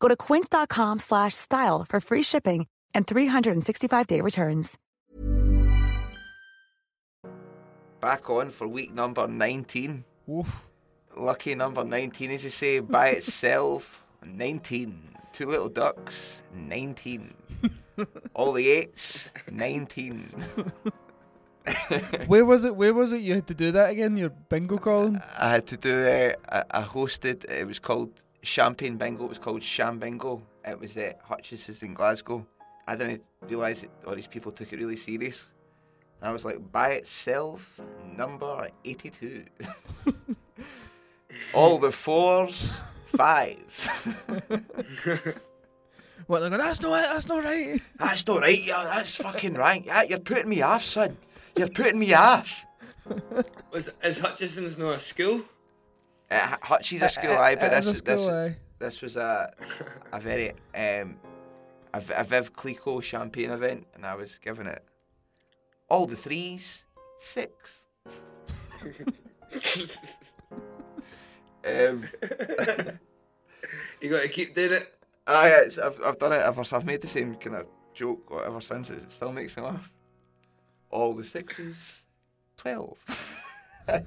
Go to quince.com slash style for free shipping and 365-day returns. Back on for week number 19. Oof. Lucky number 19, as you say, by itself, 19. Two little ducks, 19. All the eights, 19. Where was it? Where was it? You had to do that again. Your bingo column. I had to do it. I, I hosted. It was called Champagne Bingo. It was called Sham Bingo. It was at Hutches's in Glasgow. I didn't realise that all these people took it really serious. And I was like, by itself, number 82. all the fours, five. What they're going? That's not it. That's not right. That's not right. Yeah, that's fucking right. Yeah, you're putting me off, son. You're putting me off. Was is Hutchison's not a school? Uh, Hutchie's a school, Uh, aye, uh, but it is this, a school, this, aye. this was a a very um a, V- a Viv Clicquot champagne event, and I was giving it all the threes, six. um, You got to keep doing it. aye, it's, I've I've done it ever. since. I've made the same kind of joke or ever since. It still makes me laugh. All the sixes, twelve.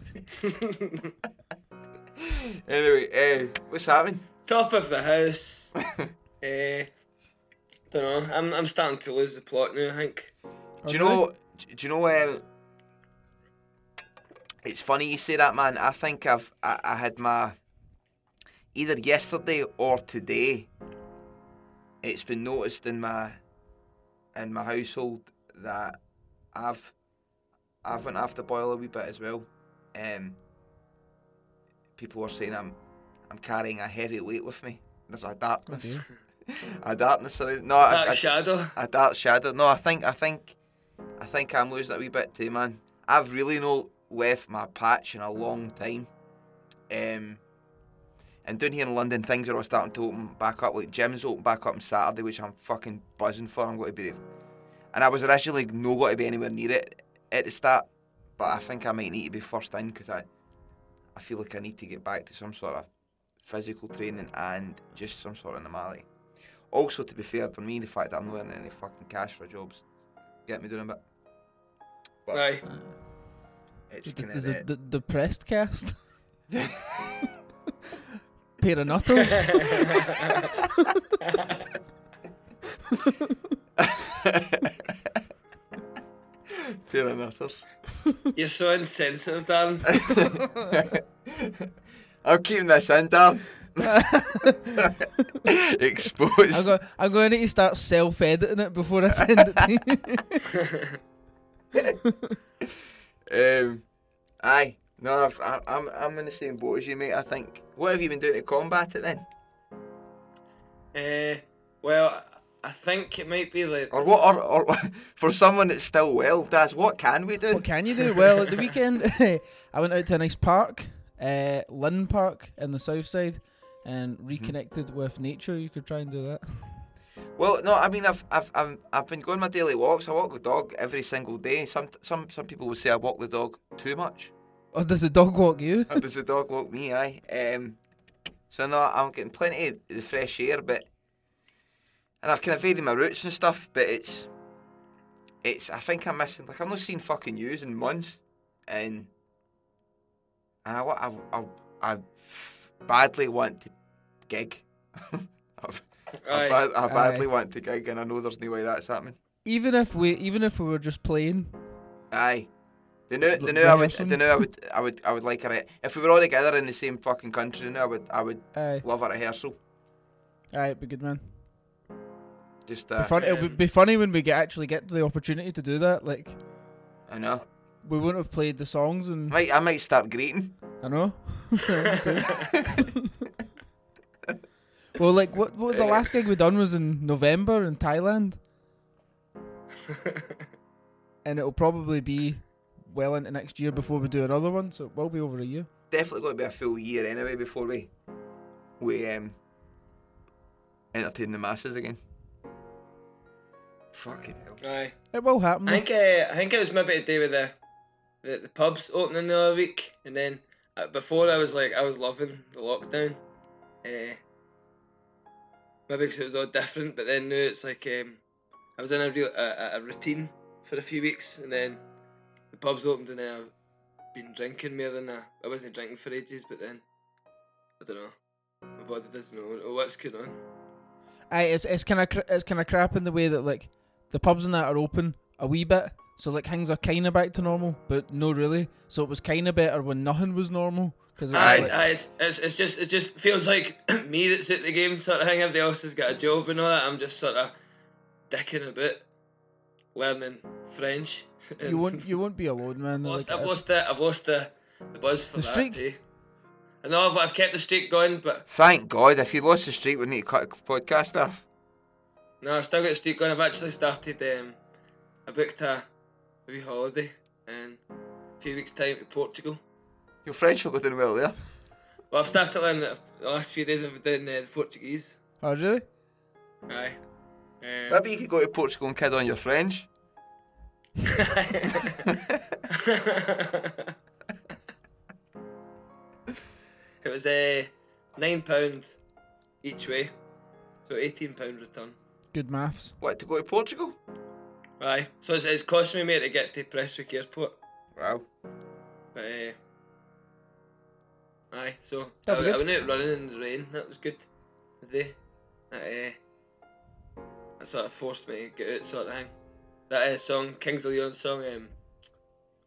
anyway, uh, what's happening? Top of the house. Eh, don't know. I'm I'm starting to lose the plot now. I think. Do you know? Do you know? Um, it's funny you say that, man. I think I've I, I had my either yesterday or today. It's been noticed in my in my household that I've I've went after boil a wee bit as well. Um, people were saying I'm I'm carrying a heavy weight with me. There's a darkness, a darkness around. No, I, That I, shadow. a dark shadow. No, I think I think I think I'm losing a wee bit too, man. I've really no left my patch in a long time. Um, and down here in London, things are all starting to open back up. Like gyms open back up on Saturday, which I'm fucking buzzing for. I'm going to be, and I was originally no going to be anywhere near it at the start, but I think I might need to be first in because I, I feel like I need to get back to some sort of physical training and just some sort of normality. Also, to be fair, for me, the fact that I'm not earning any fucking cash for jobs get me doing a bit. But Aye. Uh, it's The, kind the, the, the, the depressed cast. Pair of nutters. pair of nutters. You're so insensitive, Dan. I'm keeping this in, Dan. Exposed. I'm, go, I'm going to need to start self editing it before I send it to you. Um, aye. No, I've, I, I'm I'm in the same boat as you, mate. I think. What have you been doing to combat it then? Eh, well, I think it might be like Or what? Or, or for someone that's still well, Daz, what can we do? What can you do? Well, at the weekend, I went out to a nice park, uh, Linn Park in the south side, and reconnected with nature. You could try and do that. Well, no, I mean, I've, I've, I've, I've been going my daily walks. I walk the dog every single day. Some, some, some people would say I walk the dog too much. Or does the dog walk you? How does the dog walk me? Aye. Um, so no, I'm getting plenty of the fresh air, but and I've kind of varied my routes and stuff. But it's, it's. I think I'm missing. Like I've not seen fucking yous in months, and and I, I, I, I badly want to gig. I've- I, Aye. bad, I badly Aye. want to gig, and I know there's no way that's happening. Even if we, even if we were just playing, Aye. They knew, they Re- knew I would, rehearsing? they knew I would, I would, I would like a. Re- if we were all together in the same fucking country, they knew I would, I would aye, love a rehearsal. aye, it'd be good, man. Just Be uh, fun, it'll be, um, funny when we get actually get the opportunity to do that. Like I know. we wouldn't have played the songs, and Might, I might start greeting. I know. Well, like what? What the last gig we done was in November in Thailand, and it'll probably be well into next year before we do another one. So it will be over a year. Definitely going to be a full year anyway before we, we um, entertain the masses again. Fucking hell. Aye. It will happen. I think uh, I think it was maybe to do with the the, the pubs opening the other week, and then uh, before I was like I was loving the lockdown. Uh, maybe because it was all different, but then now it's like um, I was in a real a, a- a routine for a few weeks, and then the pubs opened, and then I've been drinking more than I, I wasn't drinking for ages, but then I don't know. My body doesn't know what's going on. Aye, it's it's kind of it's kind of crap in the way that like the pubs and that are open a wee bit, so like things are kind of back to normal, but no really. So it was kind of better when nothing was normal because Aye, like, aye, it's, it's, it's just it just feels like me that's at the game sort of thing. Everybody else has got a job and all that. I'm just sort of dicking bit, learning French. you won't you won't be alone, man. I've lost, Like, I've lost the I've lost the, the buzz for The that. streak? eh. I know I've, I've kept the streak going, but Thank God. If you lost the streak, we need to cut the podcast off. No, I've still got the streak going. I've actually started. Um, I booked a, a wee holiday in a few weeks' time to Portugal. Your French will go doing well there. Well, I've started learning it the last few days. I've been doing uh, the Portuguese. oh really? Aye. Um, Maybe you could go to Portugal and kid on your French. it was a uh, nine pound each way, so eighteen pound return. Good maths. What to go to Portugal? Aye, so it's, it's cost me mate to get to Prestwick Airport, Wow. but uh, aye, so I, That'd I went out running in the rain. That was good. The day, that, uh, that sort of forced me to get out, sort of thing. That uh, song, Kings of Leon song, um,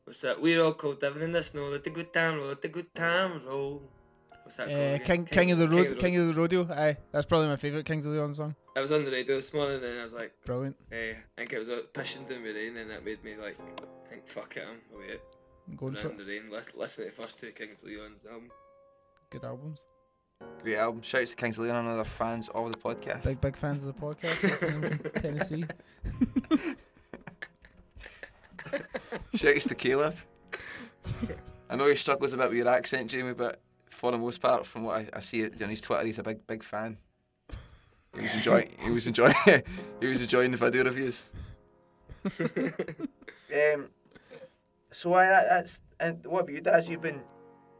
what's that? We're all called living in the snow. Let the good time roll. Let the good time roll. What's that called? Uh, again? King King of the Road, Road. King of the Rodeo. Aye, that's probably my favorite Kings of Leon song. I was on the radio this morning and I was like, Brilliant. eh, I think it was uh, pushing down the rain and that made me like, think fuck it, I'm away. I'm going for it. the rain, listen, listen to the first two Kings Leon's album. Good albums. Great album. Shouts to Kings Leon and other fans of the podcast. Big big fans of the podcast. listening from Tennessee. Shouts to Caleb. I know he struggles a bit with your accent, Jamie, but for the most part, from what I, I see on his Twitter, he's a big, big fan. He was enjoying. He was enjoying. he was enjoying the video reviews. um. So I, that- that's and what about you, Daz? You've been,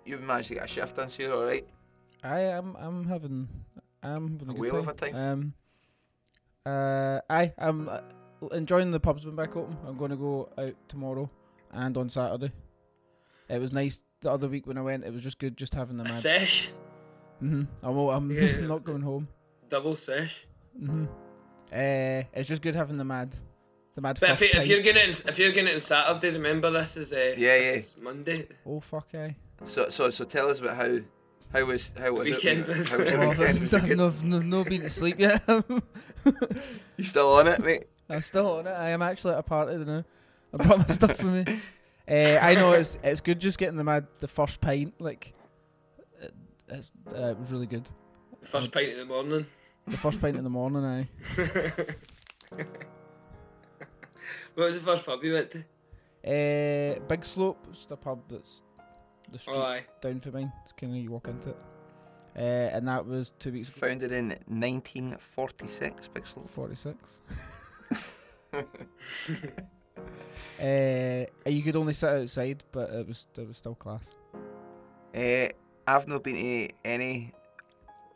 you've managed to get a shift done, so you're all right. I am I'm having I'm having a, A good whale of a time. Um, uh, I I'm uh, enjoying the pubs been back open. I'm going to go out tomorrow and on Saturday. It was nice the other week when I went. It was just good, just having the A mad. sesh, hmm I'm I'm Yeah. not going home. Double sesh. hmm Uh, it's just good having the mad, the mad. But if, first you, if pint. you're getting it, if you're getting it on Saturday, remember this is uh, Yeah, this yeah. is Monday. oh fuck aye. So, so, so tell us about how, how was, how was Weekend it? was- How was Oh, I've, weekend? Was I've, no, no, no been to sleep yet. You still on it, mate? I'm still on it. I am actually at a party now. I brought my stuff with me. Uh, I know it's it's good just getting the mad the first pint like it, it's, uh, it was really good. First pint in the morning. The first pint in the morning, aye. what was the first pub you went to? Uh, Big Slope, just a pub that's the street Oh, aye. down for mine. It's kind of you walk into it. uh, and that was two weeks ago. Founded in 1946, Pixel. Forty-six. uh, you could only sit outside, but it was it was still class. Uh, I've not been to any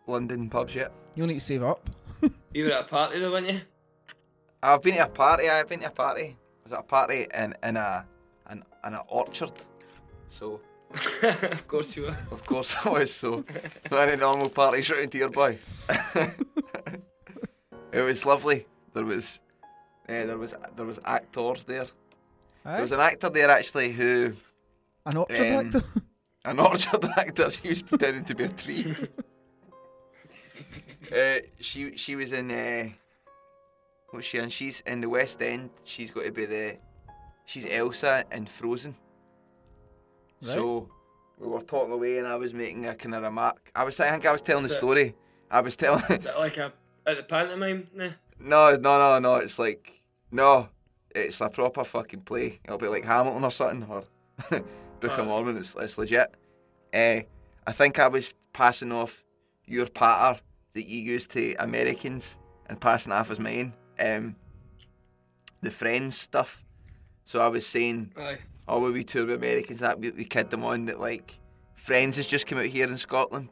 London pubs yet. You'll need to save up. You were at a party though, weren't you? I've been to a party. I've been to a party. I was at a party in in a in, in an orchard. So of course you were. of course I was. So not any normal parties round here, boy. it was lovely. There was uh, there was there was actors there. There was an actor there actually who An orchard um, actor. an orchard actor. He was pretending to be a tree. Uh, she she was in uh, what's she in? She's in the West End. She's got to be the she's Elsa in Frozen. Right. So we were talking away, and I was making a kind of remark. I was I think I was telling the story. I was telling. Is that like a at the pantomime? Nah. No, no, no, no. It's like no, it's a proper fucking play. It'll be like Hamilton or something or Book of Oh. Mormon. It's, it's legit. Uh, I think I was passing off your patter that you used to Americans and passing off as mine. Um, the Friends stuff. So I was saying, Aye. oh, when we tour with Americans, that we, we kid them on that like Friends has just come out here in Scotland.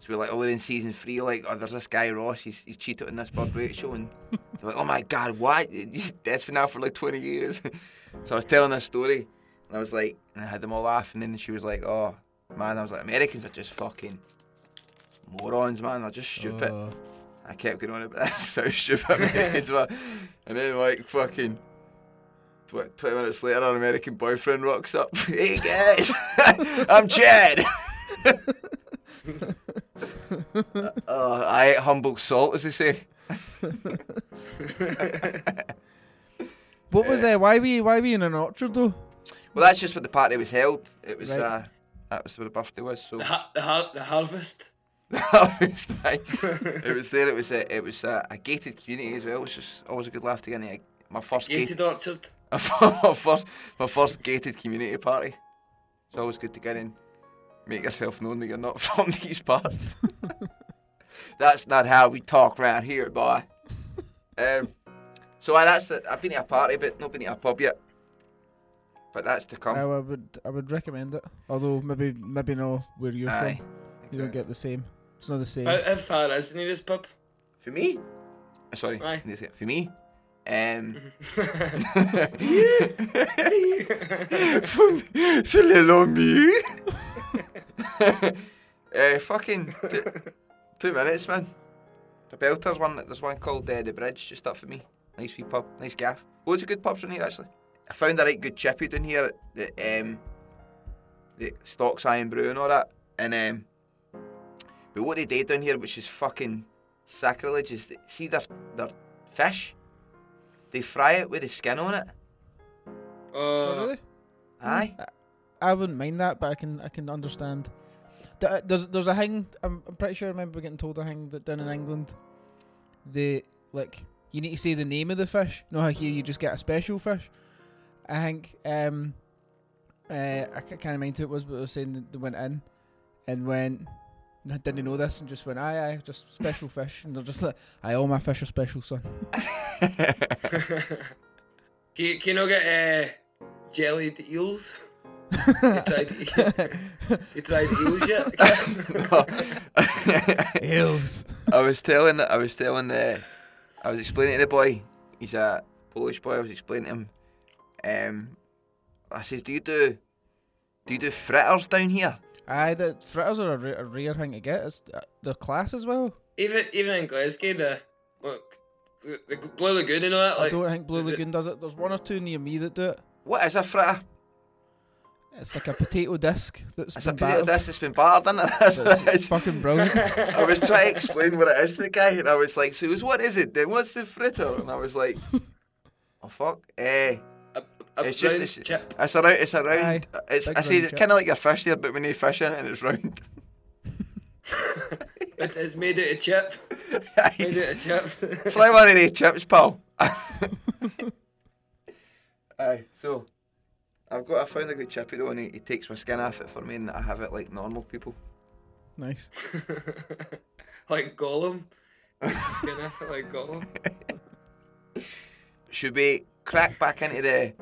So we're like, oh, we're in season three. Like, oh, there's this guy Ross. He's, he's cheated on this Bird Rachel, and they're like, oh my god, what? That's been out for like 20 years. so I was telling this story, and I was like, and I had them all laughing, and she was like, oh man, I was like, Americans are just fucking morons, man. They're just stupid. Oh. I kept going on about this, how stupid Americans were. And then, like, fucking tw- 20 minutes later, an American boyfriend rocks up. Hey, guys, I'm Chad. oh, I ate humble salt, as they say. What was uh, why were you, why were you in an orchard though? Well, that's just where the party was held. It was, Right. uh, that was where the birthday was, so. The ha- the, har- the harvest. Harvest time. it was there. It was a, it was a, a gated community as well, which is always a good laugh to get into. My first Gated gated, orchard. my first, my first gated community party. It's always good to get in, make yourself known that you're not from these parts. that's not how we talk round here, boy. Um, so aye, that's it. I've been to a party, but not been to a pub yet. But that's to come. I, I would I would recommend it. Although maybe maybe no where you're Aye. from. You don't get the same. It's not the same. How, how far is the nearest pub? For me, uh, sorry, Aye. I need to say it. for me, um, for, for little me. uh, fucking two, two minutes, man. The Belters one. There's one called uh, the Bridge, just up for me. Nice wee pub, nice gaff. Loads of good pubs in here actually. I found a right good chippy down here that um, the Stocks Irn-Bru and all that. And um, but what they do down here, which is fucking sacrilege, is that, see their their fish. They fry it with the skin on it. Oh, Oh, really? Aye. I wouldn't mind that, but I can I can understand. Th- uh, There's there's a thing. I'm, I'm pretty sure I remember getting told a thing that down in England, they like you need to say the name of the fish. No, how here you just get a special fish. I think um, uh, I can't remember who it was, but it was saying that they went in and went. Didn't know this and just went, aye, aye, just special fish. And they're just like, aye, all my fish are special, son. can, you, can you not get uh, jellied eels? you tried, you tried eels yet? Eels. I was telling I was telling the I was explaining to the boy. He's a Polish boy. I was explaining to him. Um, I says, "Do you do do you do fritters down here?" Aye, the fritters are a, ra- a rare thing to get. It's, uh, they're class as well. even even in Glasgow, the look, the, the Blue Lagoon and all that. I don't think Blue is it- Lagoon does it. There's one or two near me that do it. What is a fritter? It's like a potato disc that's It's a been potato battered. disc that's been battered, isn't it? That's it's it is. fucking brilliant. I was trying to explain what it is to the guy, and I was like, "So, what is it? Then what's the fritter?" And I was like, "Oh fuck, eh." A, a It's just round it's, chip. it's a round. It's a Aye. It's, I say round it's kind of like a fish there, but when you fish in it and it's round. It, it's made out of chip. Made out of chips. Fly one of these chips, pal. Aye, so I've got I found a good chippy though, and he, he takes my skin off it for me, and I have it like normal people. Nice. like Gollum. Skinner, like Gollum. Should we crack back into the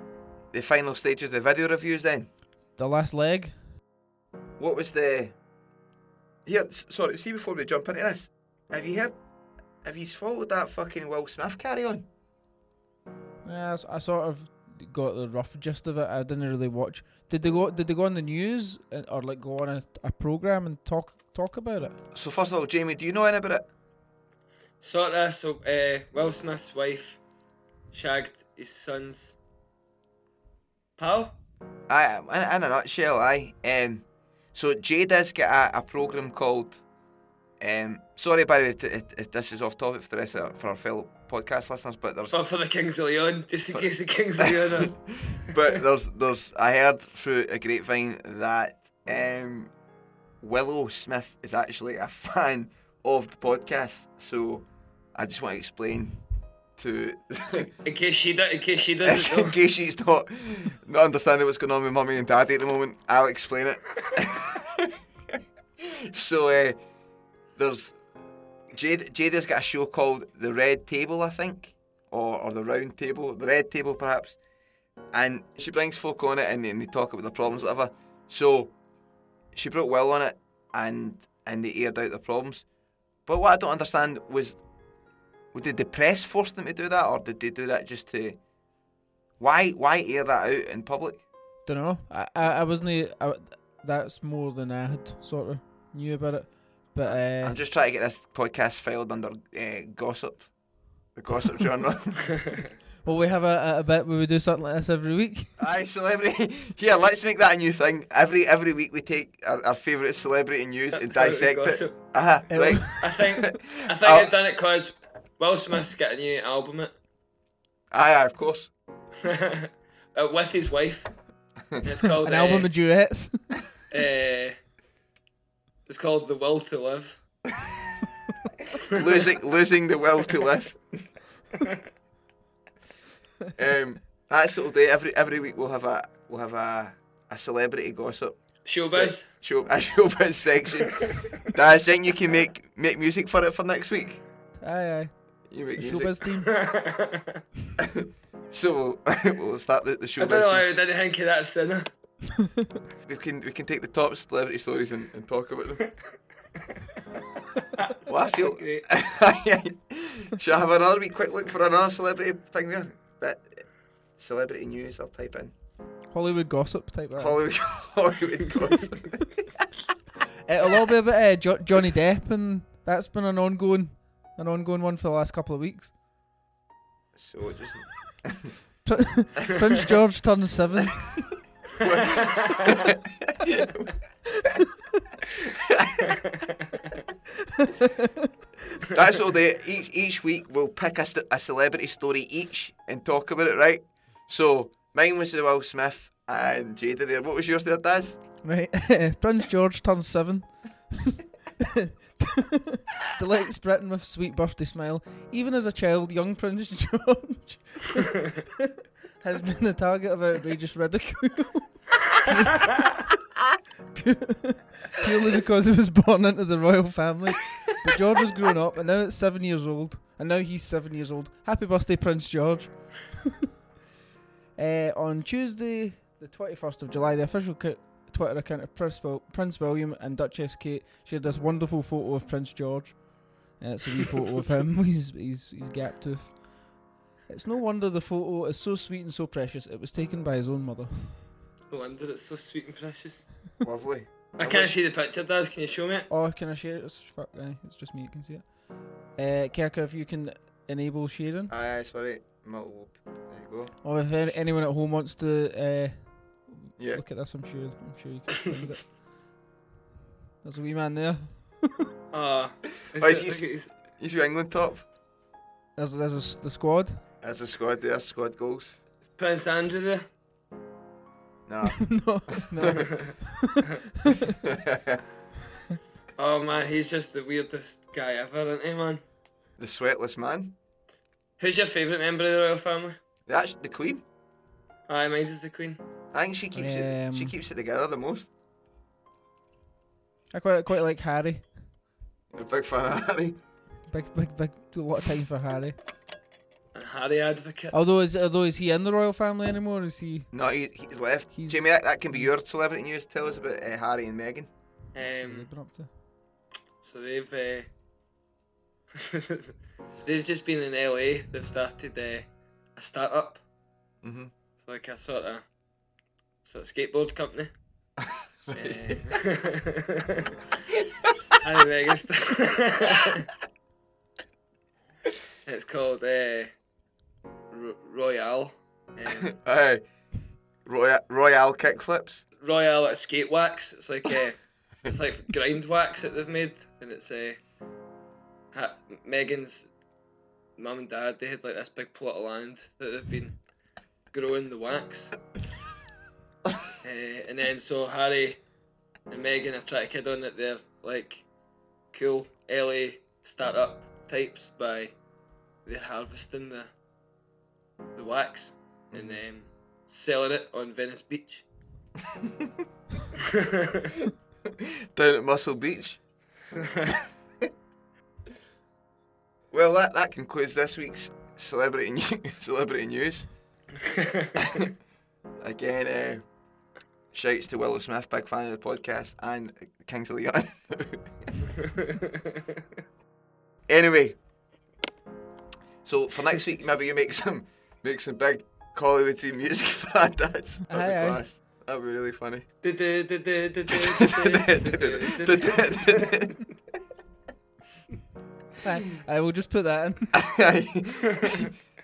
the final stages of video reviews then? The last leg. What was the here? Sorry, see before we jump into this, have you heard? Have you followed that fucking Will Smith carry on? Yeah, I sort of got the rough gist of it. I didn't really watch. Did they go? Did they go on the news uh, or like go on a, a program and talk talk about it? So first of all, Jamie, do you know anything about it? Sort of. So, uh, Will Smith's wife shagged his son's pal. I in, in a nutshell, I um. So Jay does get a, a program called. Um, sorry, by the way, t- if, if this is off topic for the rest of our, for our fellow podcast listeners, but there's For, for the Kings of Leon, just in case the Kings of Leon are. but there's there's I heard through a grapevine that um, Willow Smith is actually a fan of the podcast, so I just want to explain to In case she, do, in case she doesn't in case she's not not understanding what's going on with mummy and daddy at the moment, I'll explain it. so uh, there's Jade. Jada's got a show called The Red Table, I think, or or the Round Table, the Red Table perhaps, and she brings folk on it and, and they talk about the problems, whatever. So she brought Will on it, and and they aired out the problems. But what I don't understand was, did the press force them to do that, or did they do that just to? Why why air that out in public? Don't know. I I, I wasn't. I, that's more than I had sort of knew about it. But uh, I'm just trying to get this podcast filed under uh, gossip, the gossip genre. well, we have a, a bit where we do something like this every week. Aye, celebrity. Here, let's make that a new thing. Every every week we take our, our favourite celebrity news and dissect it. Uh-huh, It right. I think I think. I've done it because Will Smith's got a new album it Aye, aye, of course. uh, with his wife. It's called An uh, album of duets. uh, It's called The Will to Live. losing losing the will to live. um, that's what we'll. Every every week we'll have a we'll have a a celebrity gossip. Showbiz. Show a showbiz section. Daz, think you can make make music for it for next week? aye, aye. You make The music. showbiz team. So we'll we'll start the, the I showbiz. don't know how I scene. didn't think of that sooner. We can we can take the top celebrity stories and, and talk about them. well, I feel. Great. Should I have another wee quick look for another celebrity thing there? That celebrity news. I'll type in Hollywood gossip type that. Hollywood Hollywood gossip. It'll all be about uh, jo- Johnny Depp, and that's been an ongoing, an ongoing one for the last couple of weeks. so it just. Prince George turns seven. That's all day. Each each week we'll pick a, st- a celebrity story each and talk about it, right? So mine was the Will Smith and Jada there. What was yours there, Daz? Right, Prince George turns seven. Delights Britain with sweet birthday smile. Even as a child, young Prince George has been the target of outrageous ridicule. Purely because he was born into the royal family. But George has grown up and now it's seven years old. And now he's seven years old. Happy birthday, Prince George. uh, on Tuesday, the 21st of July, the official Twitter account of Prince, Wil- Prince William and Duchess Kate shared this wonderful photo of Prince George. Uh, it's a wee photo of him. He's he's he's gap tooth. It's no wonder the photo is so sweet and so precious. It was taken by his own mother. No wonder it's so sweet and precious. Lovely. I can't see the picture, Daz. Can you show me it? Oh, can I share it? It's, fuck, aye, it's just me. You can see it. Uh, Kerker, if you can enable sharing, Aye, aye, sorry. Multiple. There you go. or if anyone at home wants to uh, Yeah. look at this, I'm sure I'm sure you can find it. There's a wee man there. Ah. Oh, is he- He's your England top. There's there's a s the squad. That's the squad there. Squad goals. Prince Andrew there. Nah. no, no. Oh man, he's just the weirdest guy ever, isn't he, man? the sweatless man. Who's your favourite member of the royal family? That's the Queen. Aye, mine's is the Queen. I think she keeps it. She Um, keeps it together the most. I quite quite like Harry. A big fan of Harry. Big big big. A lot of time for Harry. And Harry Advocate. Although is although is he in the royal family anymore? Is he? No, he, he's left. He's- Jamie, that, that can be your celebrity news. Tell us about uh, Harry and Meghan. Um, been up to? so they've uh, they've just been in LA. They've started uh, a startup, Mm-hmm. like a sort of of skateboard company. Uh, Meghan. it's called uh, Ro- Royale. Um, Hey, Royal, Royale kickflips. Royale at skate wax. It's like uh, it's like grind wax that they've made, and it's uh, ha- Meghan's mum and dad. They had like this big plot of land that they've been growing the wax, uh, and then so Harry and Meghan have tried to kid on that they're like cool LA startup types by they're harvesting the the wax and then selling it on Venice Beach. Down at Muscle Beach. Well, that, that concludes this week's celebrity news. celebrity news. Again, uh, shouts to Willow Smith, big fan of the podcast, and Kings of Leon. anyway, so for next week, maybe you make some make some big Hollywood theme music for that. That's that'd be Aye, aye. class. That'd be really funny. I will just put that in.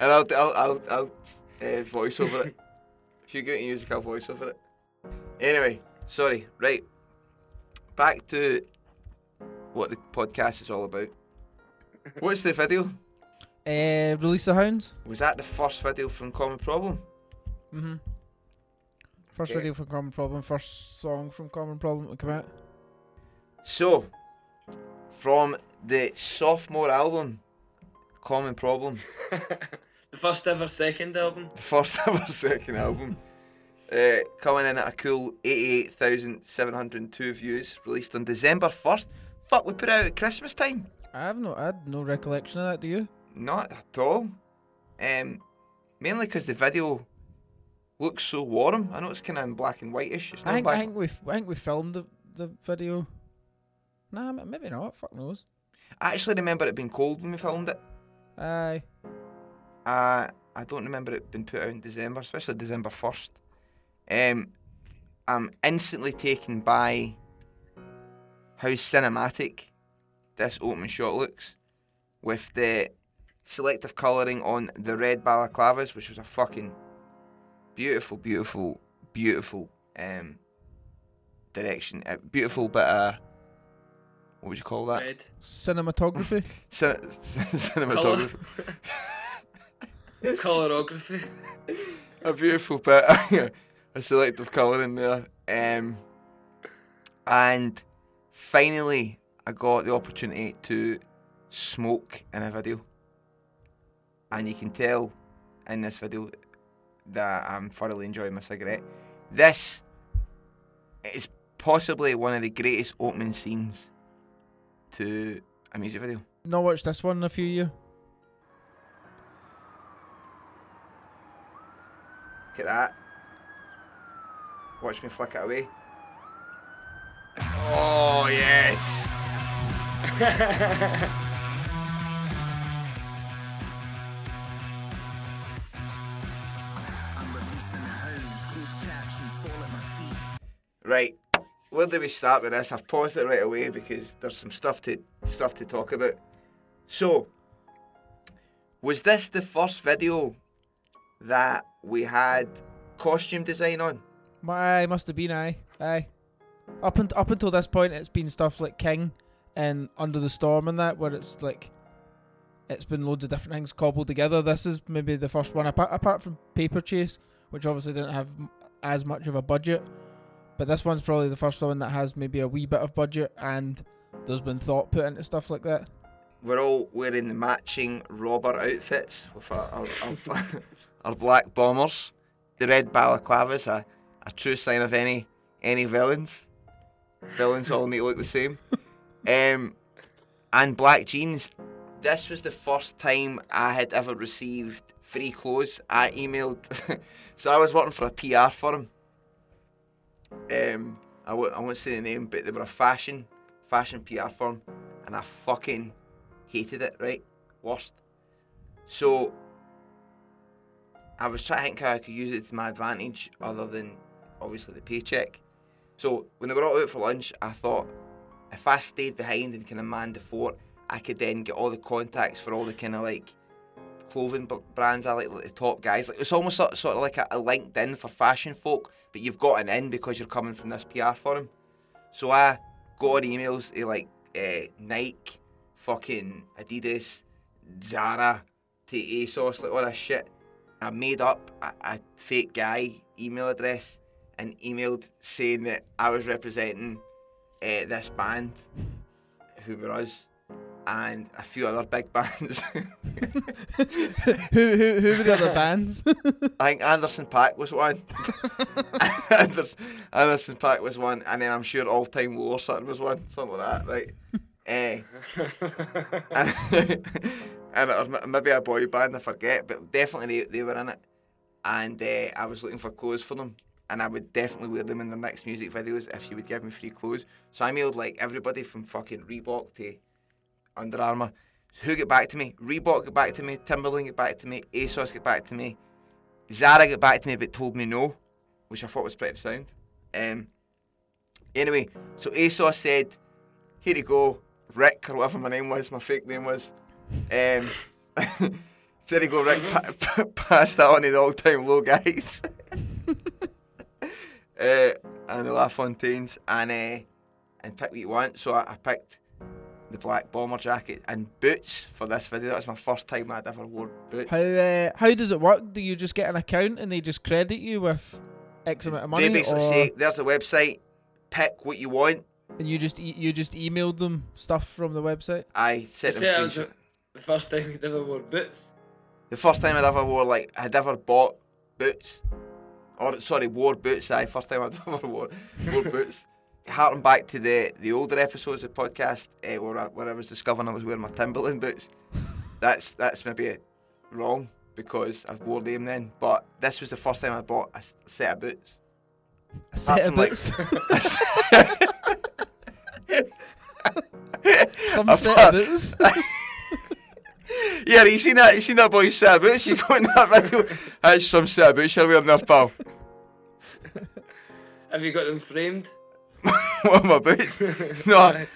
and I'll I'll I'll, I'll uh, voice over it. If you get music, I'll voice over it. Anyway, sorry. Right, back to what the podcast is all about. What's the video? Uh, release the hounds. Was that the first video from Common Problem? Mm-hmm. First Okay. video from Common Problem. First song from Common Problem to come out. So, from the sophomore album, Common Problem, the first ever second album. the first ever second album, uh, coming in at a cool 88,702 views, released on December 1st. Fuck, we put it out at Christmas time. I have no, I had no recollection of that. Do you? Not at all. Um, mainly because the video looks so warm. I know it's kind of in black and whitish. It's not I think, black. I think we, I think we filmed the, the video. Nah, maybe not. Fuck knows. I actually remember it being cold when we filmed it. Aye. Uh, I don't remember it being put out in December, especially December 1st. Um, I'm instantly taken by how cinematic this opening shot looks with the selective colouring on the red balaclavas, which was a fucking beautiful, beautiful, beautiful um, direction. A beautiful bit of. What would you call that? Red. Cinematography. Cin- cinematography. Colorography. a beautiful bit of selective colour in there. Um, and finally, I got the opportunity to smoke in a video. And you can tell in this video that I'm thoroughly enjoying my cigarette. This is possibly one of the greatest opening scenes to a music video. Not watched this one in a few years. Look at that. Watch me flick it away. Oh, yes. Right, where do we start with this? I've paused it right away because there's some stuff to stuff to talk about. So, was this the first video that we had costume design on? Aye, must have been aye. Aye. Up and up until this point, it's been stuff like King and Under the Storm and that, where it's like it's been loads of different things cobbled together. This is maybe the first one apart apart from Paper Chase, which obviously didn't have as much of a budget. But this one's probably the first one that has maybe a wee bit of budget and there's been thought put into stuff like that. We're all wearing the matching robber outfits with our, our, our, our black bombers. The red balaclavas, a, a true sign of any any villains. Villains all need to look the same. Um, and black jeans. This was the first time I had ever received free clothes. I emailed, so I was working for a PR firm. Um, I won't, I won't say the name, but they were a fashion, fashion PR firm, and I fucking hated it. Right, worst. So I was trying to think how I could use it to my advantage, other than obviously the paycheck. So when they were all out for lunch, I thought if I stayed behind and kind of manned the fort, I could then get all the contacts for all the kind of like clothing brands I like, like the top guys. Like it's almost sort, sort of like a, a LinkedIn for fashion folk, but you've got an in because you're coming from this PR firm. So I got emails to like uh, Nike, fucking Adidas, Zara, to ASOS, like all that shit. I made up a, a fake guy email address and emailed saying that I was representing uh, this band, who were us, and a few other big bands. who, who, who were the other bands? I think Anderson .Paak was one. Anderson, Anderson .Paak was one, and then I'm sure All Time Low or something was one, something like that, right? Eh, and, and it was maybe a boy band, I forget, but definitely they, they were in it. And uh, I was looking for clothes for them, and I would definitely wear them in the next music videos if you would give me free clothes. So I mailed like everybody from fucking Reebok to Under Armour. So Who get back to me? Reebok get back to me. Timberland get back to me. ASOS get back to me. Zara get back to me but told me no, which I thought was pretty sound. Um, anyway, so ASOS said, here you go, Rick, or whatever my name was, my fake name was. Um, there you go, Rick, pa- pa- pass that on to the all time low guys. uh, and the LaFontaines, and, uh, and pick what you want. So I, I picked the black bomber jacket and boots for this video. That was my first time I'd ever worn boots. how uh, how does it work? Do you just get an account and they just credit you with X amount of money, they basically or say, there's the website, pick what you want. and you just e- you just emailed them stuff from the website? I sent them Say was screenshot. the, the first time you'd ever wore boots. The first time I'd ever wore, like, I'd ever bought boots. Or, sorry, wore boots, I First time I'd ever wore, wore boots. Harking back to the, the older episodes of the podcast uh, where, I, where I was discovering I was wearing my Timberland boots. That's that's maybe wrong because I wore them then. But this was the first time I bought a set of boots. A set of from, like- boots. Some Apart- set of boots. Yeah, you seen that? You seen that boy's set of boots? You got in that video? That's some set of boots you're wearing there, pal. Have you got them framed? what are my boots? No.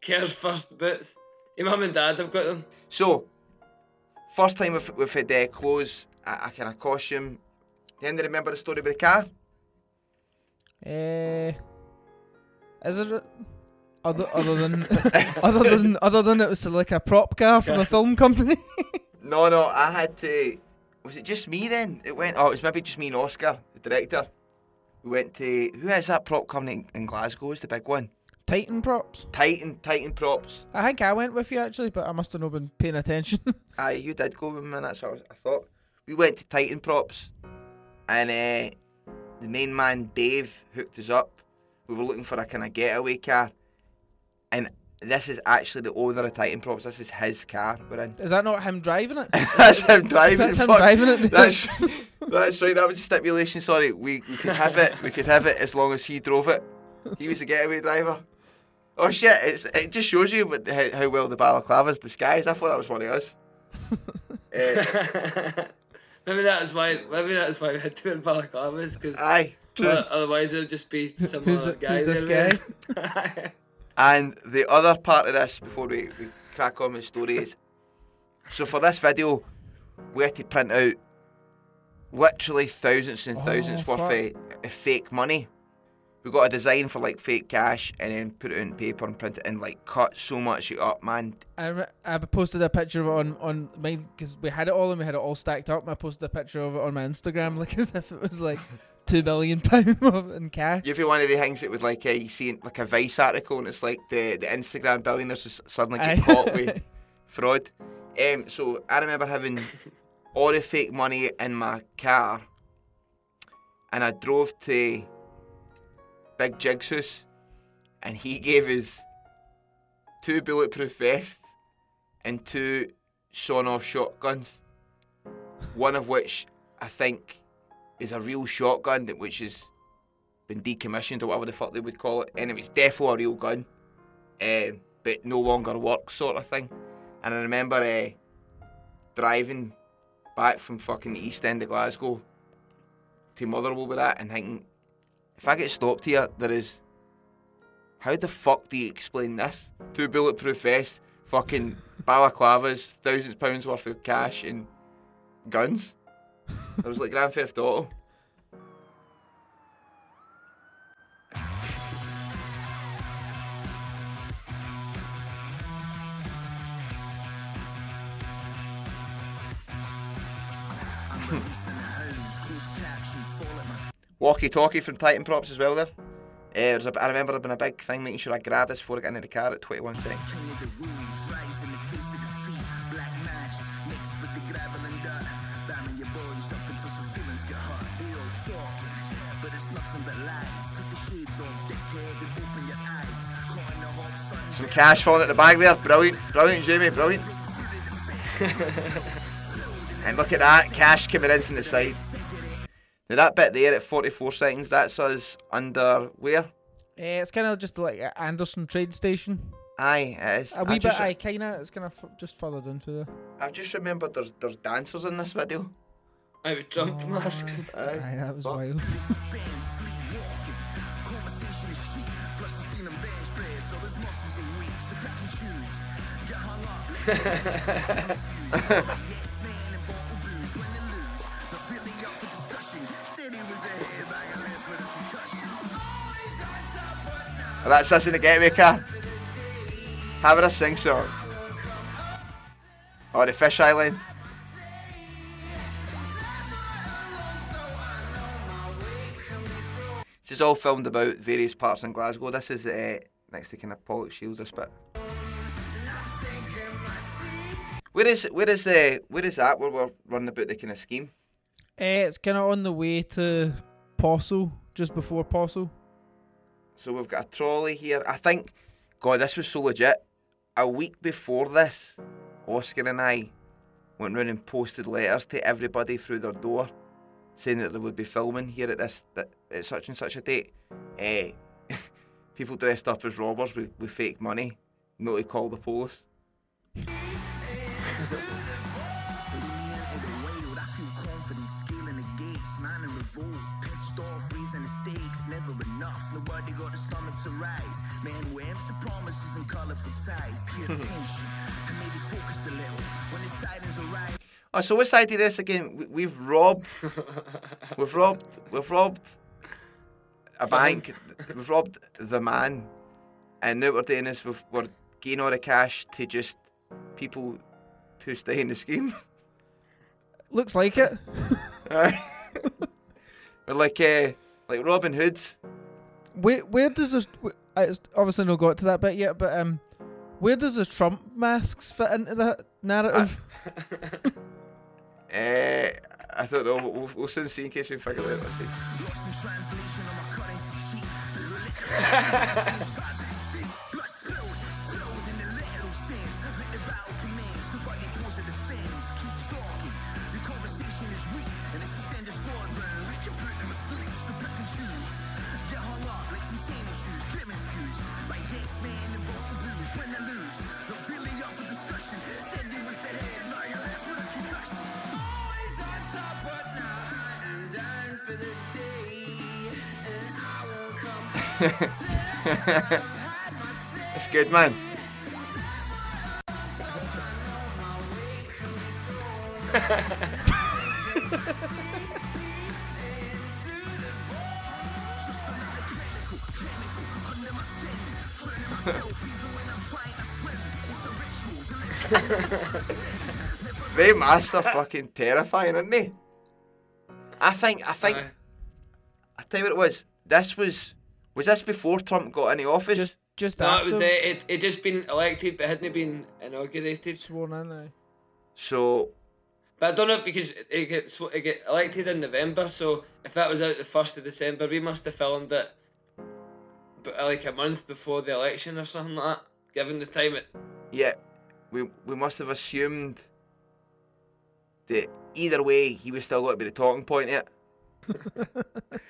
Kerr's first boots. Your mum and dad have got them. So, first time we've, we've had uh, clothes, a, a kind of costume. Do you remember the story with the car? Eh, is it a- other other than other than other than it was like a prop car from a film company? No, no, I had to. Was it just me then? It went. Oh, it was maybe just me and Oscar, the director. We went to who is that prop company in Glasgow? Is the big one? Titan props. Titan, Titan props. I think I went with you actually, but I must have not been paying attention. Aye, you did go with me. and That's what I, was, I thought. We went to Titan props, and uh, the main man Dave hooked us up. We were looking for a kind of getaway car, and this is actually the owner of Titan props. This is his car we're in. is that not him driving it? that's him driving. That's him fuck. driving it. That's that's right. That was a stipulation. Sorry, we, we could have it. We could have it as long as he drove it. He was the getaway driver. Oh shit! It's, it just shows you what, how, how well the balaclava's disguised. I thought that was one of us. Uh, maybe that's why. Maybe that's why we had to wear balaclavas because aye, true. otherwise it'd just be some Who's other guy. who's this there. And the other part of this, before we, we crack on with is so for this video, we had to print out literally thousands and Oh, thousands worth fuck. of, of fake money. We got a design for like fake cash and then put it in paper and print it and like cut so much up, man. I, I posted a picture of it on on mine because we had it all and we had it all stacked up. And I posted a picture of it on my Instagram, like as if it was like two billion pound in cash. You ever one of the things that would like uh, you see like a Vice article and it's like the, the Instagram billionaires just suddenly get Aye. caught with fraud. Um, so I remember having all the fake money in my car, and I drove to Big Jig's house and he gave us two bulletproof vests and two sawn-off shotguns. One of which I think is a real shotgun, that which has been decommissioned or whatever the fuck they would call it. Anyway, it's defo a real gun, um, but no longer works, sort of thing. And I remember uh, driving back from fucking the east end of Glasgow to Motherwell with that and thinking, if I get stopped here, there is. How the fuck do you explain this? Two bulletproof vests, fucking balaclavas, thousands of pounds worth of cash, and guns. It was like Grand Theft Auto. Walkie talkie from Titan Props as well there. Uh, a, I remember there been a big thing making sure I grab this before I get into the car at 21 seconds. Some cash falling at the bag there. Brilliant. Brilliant, Jamie. Brilliant. and look at that. Cash coming in from the side. Now that bit there at 44 seconds, that's us under where? Eh, it's kind of just like Anderston train station. Aye, it is. A wee I bit, aye, kind of. It's kind of f- just further down for the. I've just remembered there's there's dancers in this video. I with Trump masks. Aye, that was Fuck. wild. that's us in the getaway car. Having a sing song. Oh, the fish island. This is all filmed about various parts in Glasgow. This is uh, next to kind of Pollokshields, this bit. Where is where is uh, where is that where we're running about the kind of scheme? Eh, it's kind of on the way to Possil, just before Possil. So we've got a trolley here. I think, God, this was so legit. A week before this, Oscar and I went round and posted letters to everybody through their door, saying that they would be filming here at this at such and such a date. Eh, people dressed up as robbers with, with fake money, not to call the police. Oh, so which side of this again? We, we've robbed, we've robbed, we've robbed a bank, we've robbed the man, and now what we're doing is we've, we're giving all the cash to just people who stay in the scheme. Looks like it. We're like uh, like Robin Hoods. Where where does this? wh- It's obviously not got to that bit yet, but um, where does the Trump masks fit into that narrative? Uh, I don't know. We'll, we'll, we'll soon see in case we figure it out. Let's see. It's good, man. they master fucking terrifying, aren't they? I think, I think. I tell you what it was. This was, was this before Trump got any office? just just No, it after was uh, it. It just been elected, but hadn't been inaugurated. sworn in. Aye. so But I don't know because it gets it get elected in November. So if that was out the first of December, we must have filmed it but like a month before the election or something like that. Given the time it, Yeah, we we must have assumed that either way he was still going to be the talking point yet.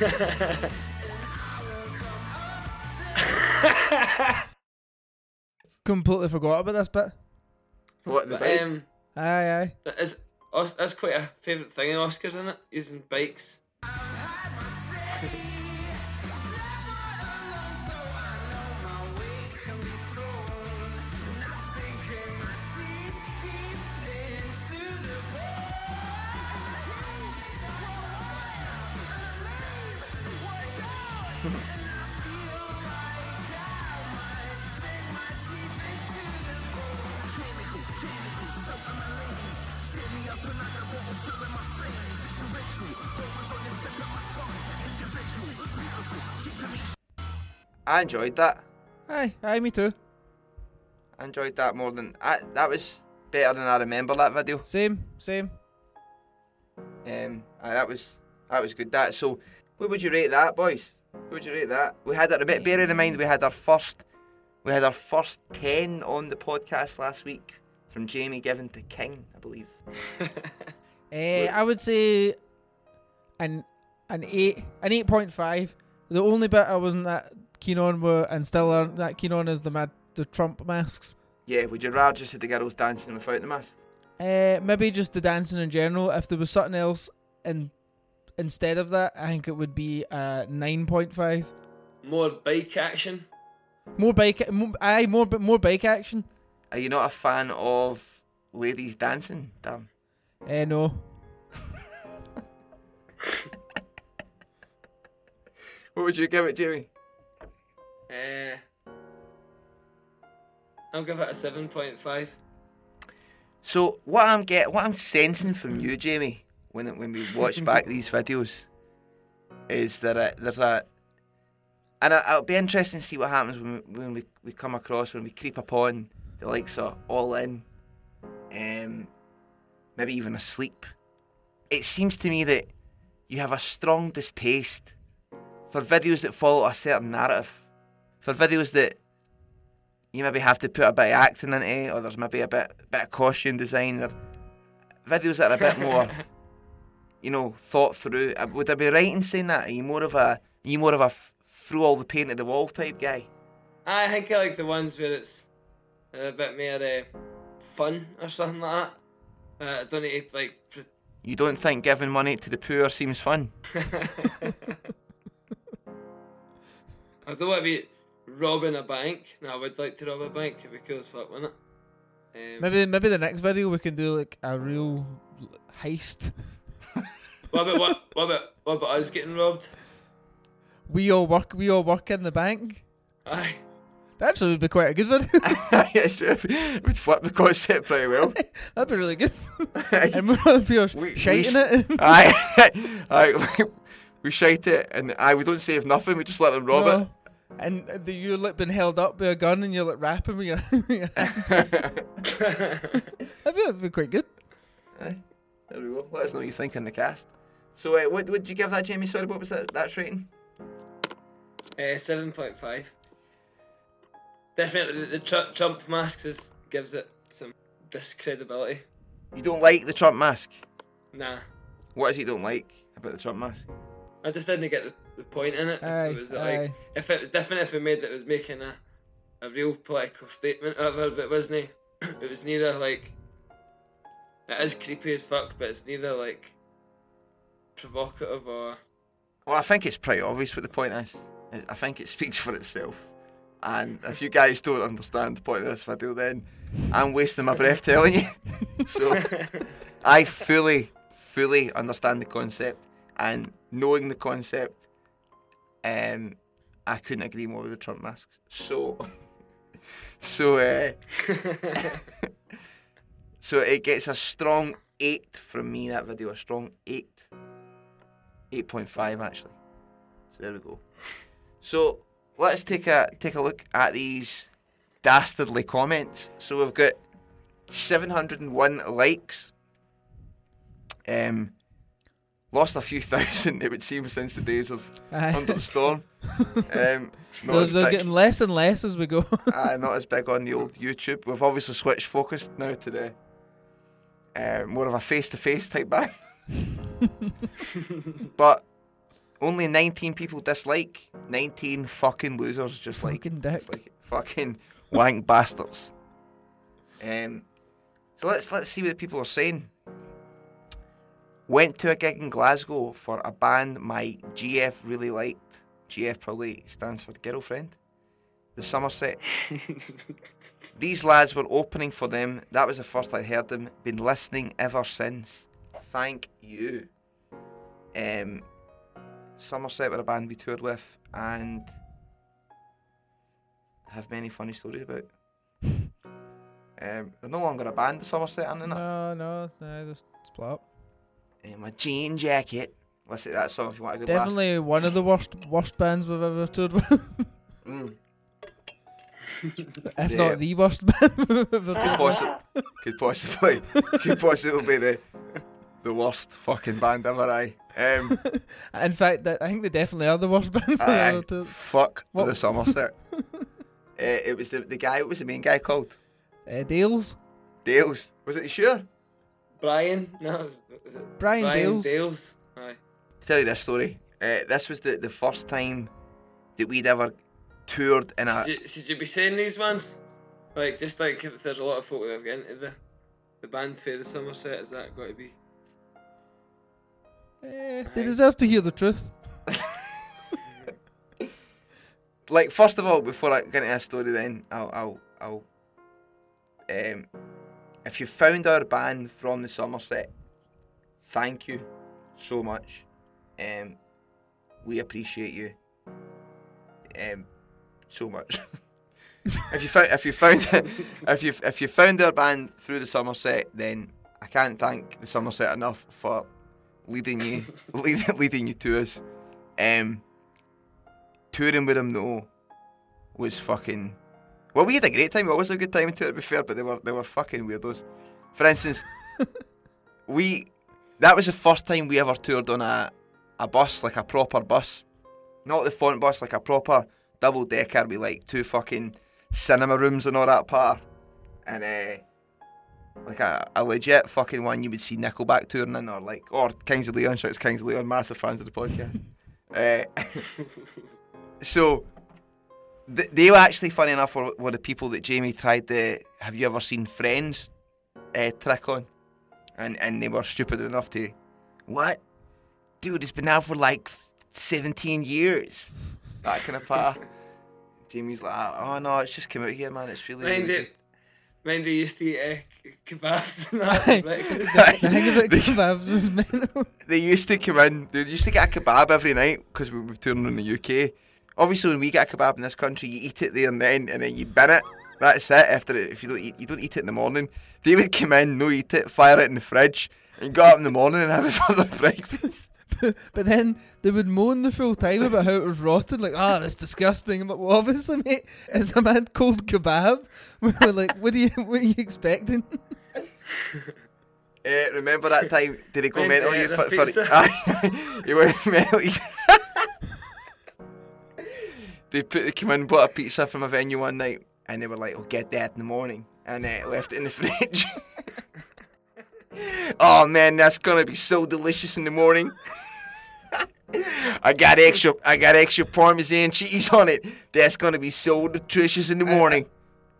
Completely forgot about this bit. What the But, bike? um, Aye, aye. that is that's quite a favourite thing in Oscars, isn't it? Using bikes. I enjoyed that. Aye, aye, me too. I enjoyed that more than I. That was better than I remember that video. Same, same. Um, aye, that was that was good. That so, what would you rate that, boys? What would you rate that? We had our bit. Bear in mind, we had our first, we had our first ten on the podcast last week from Jamie given to King, I believe. Eh, I would say an an eight, an eight point five. The only bit I wasn't that keen on were, and still aren't that keen on, is the mad the Trump masks. Yeah, would you rather just have the girls dancing without the mask? Uh, maybe just the dancing in general. If there was something else in instead of that, I think it would be uh nine point five. More bike action. More bike, more, aye, more but more bike action. Are you not a fan of ladies dancing, Dan? Eh, no. What would you give it, Jamie? Uh, I'll give it a seven point five. So what I'm get, what I'm sensing from you, Jamie, when when we watch back these videos, is that uh, there's a, and I, it'll be interesting to see what happens when we, when we, we come across when we creep upon the likes of All In, um, maybe even Asleep. It seems to me that you have a strong distaste for videos that follow a certain narrative, for videos that you maybe have to put a bit of acting into it, or there's maybe a bit bit of costume design, or videos that are a bit more, you know, thought through. Uh, Would I be right in saying that? Are you more of a, are you more of a f- through all the paint at the wall type guy? I think I like the ones where it's a bit more uh, fun or something like that. Uh, I don't need to like. You don't think giving money to the poor seems fun? I don't want to be robbing a bank. No, I would like to rob a bank. It'd be cool as fuck, wouldn't it? Um, Maybe maybe the next video we can do like a real heist. What about what? What about what about us getting robbed? We all work. We all work in the bank. Aye. That actually would be quite a good video. yeah, sure. We'd flip the concept pretty well. That'd be really good. and we're gonna be We- shiting we it. Aye, aye. We shite it, and aye, we don't save nothing. We just let them rob No. And uh, the, you're like being held up by a gun and you're like rapping with your, with your hands. That'd be, that'd be quite good. aye. There we go. Let us know what you think in the cast. So, uh, what would you give that, Jamie? Sorry, what was that? That's rating. Uh, seven point five. Definitely, the, the Tru- Trump mask is, gives it some discredibility. You don't like the Trump mask. Nah, What is it you don't like about the Trump mask? I just didn't get the, the point in it. If it was like, if it was different, if it made that it was making a, a real political statement of it, but it wasn't. It was neither like. It is creepy as fuck, but it's neither like provocative or. Well, I think it's pretty obvious what the point is. I- I think it speaks for itself. And if you guys don't understand the point of this video, then I'm wasting my breath telling you. so I fully, fully understand the concept, and knowing the concept, um, I couldn't agree more with the Trump masks. So, so, uh, so it gets a strong eight from me. That video, a strong eight. 8.5 actually. So there we go. So let's take a take a look at these dastardly comments. So we've got 701 likes. Um, lost a few thousand, it would seem, since the days of Aye. Under the Storm. Um, They're, they're getting less and less as we go. uh, not as big on the old YouTube. We've obviously switched focus now to the uh, more of a face-to-face type band. but only 19 people dislike. 19 fucking losers, just like Fucking just dicks. like fucking wank bastards. Um, so let's let's see what people are saying. Went to a gig in Glasgow for a band my GF really liked. GF probably stands for girlfriend. The Summer Set. These lads were opening for them. That was the first I heard them. Been listening ever since. Thank you. Um, Summer Set were a band we toured with and have many funny stories about. Um, they're no longer a band, the Summer Set, are they not? no, no, no, just split up. Uh, my jean jacket. Listen to that song if you want a good laugh. Definitely one of the worst worst bands we've ever toured with. Mm. if Yeah. not the worst band we've ever Could, toured possi- could possibly, could possibly be the the worst fucking band ever. I um. In fact, I think they definitely are the worst band aye, ever toured fuck What- the Summer Set. uh, it was the the guy. What was the main guy called? uh, Dales. Dales. Was it? Sure? Brian? No, it was, was it Brian Dales. Dales. Aye. tell you this story. Uh, this was the, the first time that we'd ever toured in a. Should you, should you be saying these ones? Like, just like if there's a lot of folk that have got into the, the band for the Summer Set, is that got to be? Eh, they deserve to hear the truth. Like first of all, before I get into this story, then I'll I'll I'll. Um, if you found our band from the Summer Set, thank you so much. Um, we appreciate you. Um, so much. if you found if you found if you if you found our band through the Summer Set, then I can't thank the Somerset enough for leading you leading, leading you to us. Um, touring with them though was fucking. Well, we had a great time. It was a good time in tour, to be fair, but they were they were fucking weirdos. For instance, we that was the first time we ever toured on a a bus, like a proper bus, not the font bus, like a proper double decker with like two fucking cinema rooms and all that part, and uh, like a, a legit fucking one you would see Nickelback touring in, or like or Kings of Leon. Shouts Kings of Leon, massive fans of the podcast. uh, so th- they were actually funny enough were, were the people that Jamie tried the have you ever seen Friends uh, trick on and and they were stupid enough to what dude it's been out for like 17 years that kind of part Jamie's like oh no it's just come out here man it's really, Mind really it, mind they used to eat uh, kebabs and that. Aye. the The thing about They- kebabs was mental. they used to come in. They used to get a kebab every night because we were touring in the UK. Obviously, when we get a kebab in this country, you eat it there and then, and then you bin it. That's it. After it, if you don't eat, you don't eat it in the morning. They would come in, no eat it, fire it in the fridge, and go up in the morning and have it for their breakfast. but then they would moan the full time about how it was rotten, like, ah, that's disgusting. But well, obviously, mate, it's a mad cold kebab. We were like, what are you, what are you expecting? Uh, remember that time? Did he go When mental? You ate for, for, pizza? Aye. he went mental. They put they came in and bought a pizza from a venue one night, and they were like, "Oh, get that in the morning," and uh, left it in the fridge. oh man, that's gonna be so delicious in the morning. I got extra, I got extra parmesan cheese on it. That's gonna be so nutritious in the morning.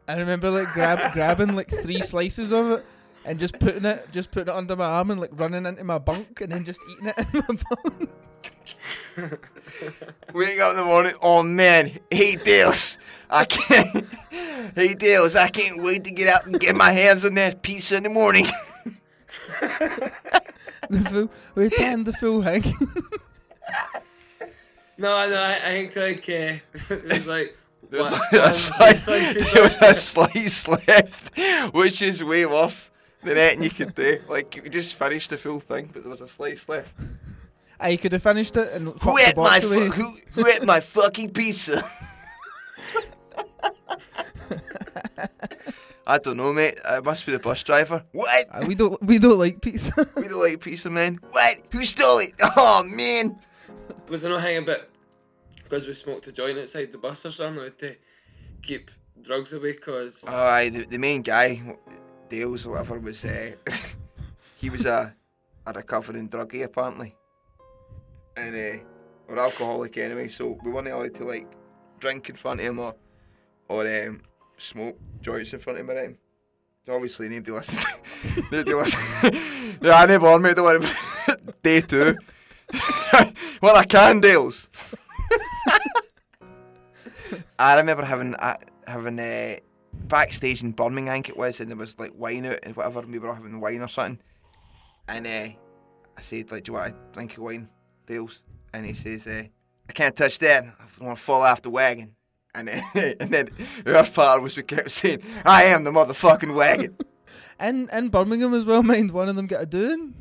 I remember like grab grabbing like three slices of it and just putting it, just putting it under my arm and like running into my bunk and then just eating it in my bunk. Wake up in the morning. Oh man, hey Dales. I can't. Hey Dales, I can't wait to get out and get my hands on that pizza in the morning. The full, we tanned the full thing. No, no, I, I think like uh, it was like There's like a one slice, slice is there was a left. slice left, which is way worse than anything you could do. Like you just finished the full thing, but there was a slice left. I could have finished it and Who ate my fu- who who ate my fucking pizza? I don't know, mate. It must be the bus driver. What? Uh, we don't we don't like pizza. We don't like pizza, man. What? Who stole it? Oh man. Was there no hanging bit because we smoked a joint outside the bus or something like, to keep drugs away? Cause Oh, aye, the, the main guy, Dales or whatever, was uh, he was a a recovering druggie apparently, and uh, or alcoholic anyway. So we weren't allowed to like drink in front of him or or um, smoke joints in front of him. Or anything. Obviously, nobody listened. nobody listened. yeah, I never on mate. Don't worry. about it. Day two. well, I can, Dales. I remember having uh, having uh, backstage in Birmingham, I think it was, and there was like wine out and whatever. and We were all having wine or something, and uh, I said, "Like, do you want a drink of wine, Dales?" And he says, uh, "I can't touch that. I want to fall off the wagon." And then, and then the part was we kept saying, "I am the motherfucking wagon." and in Birmingham as well, mind one of them got a doing.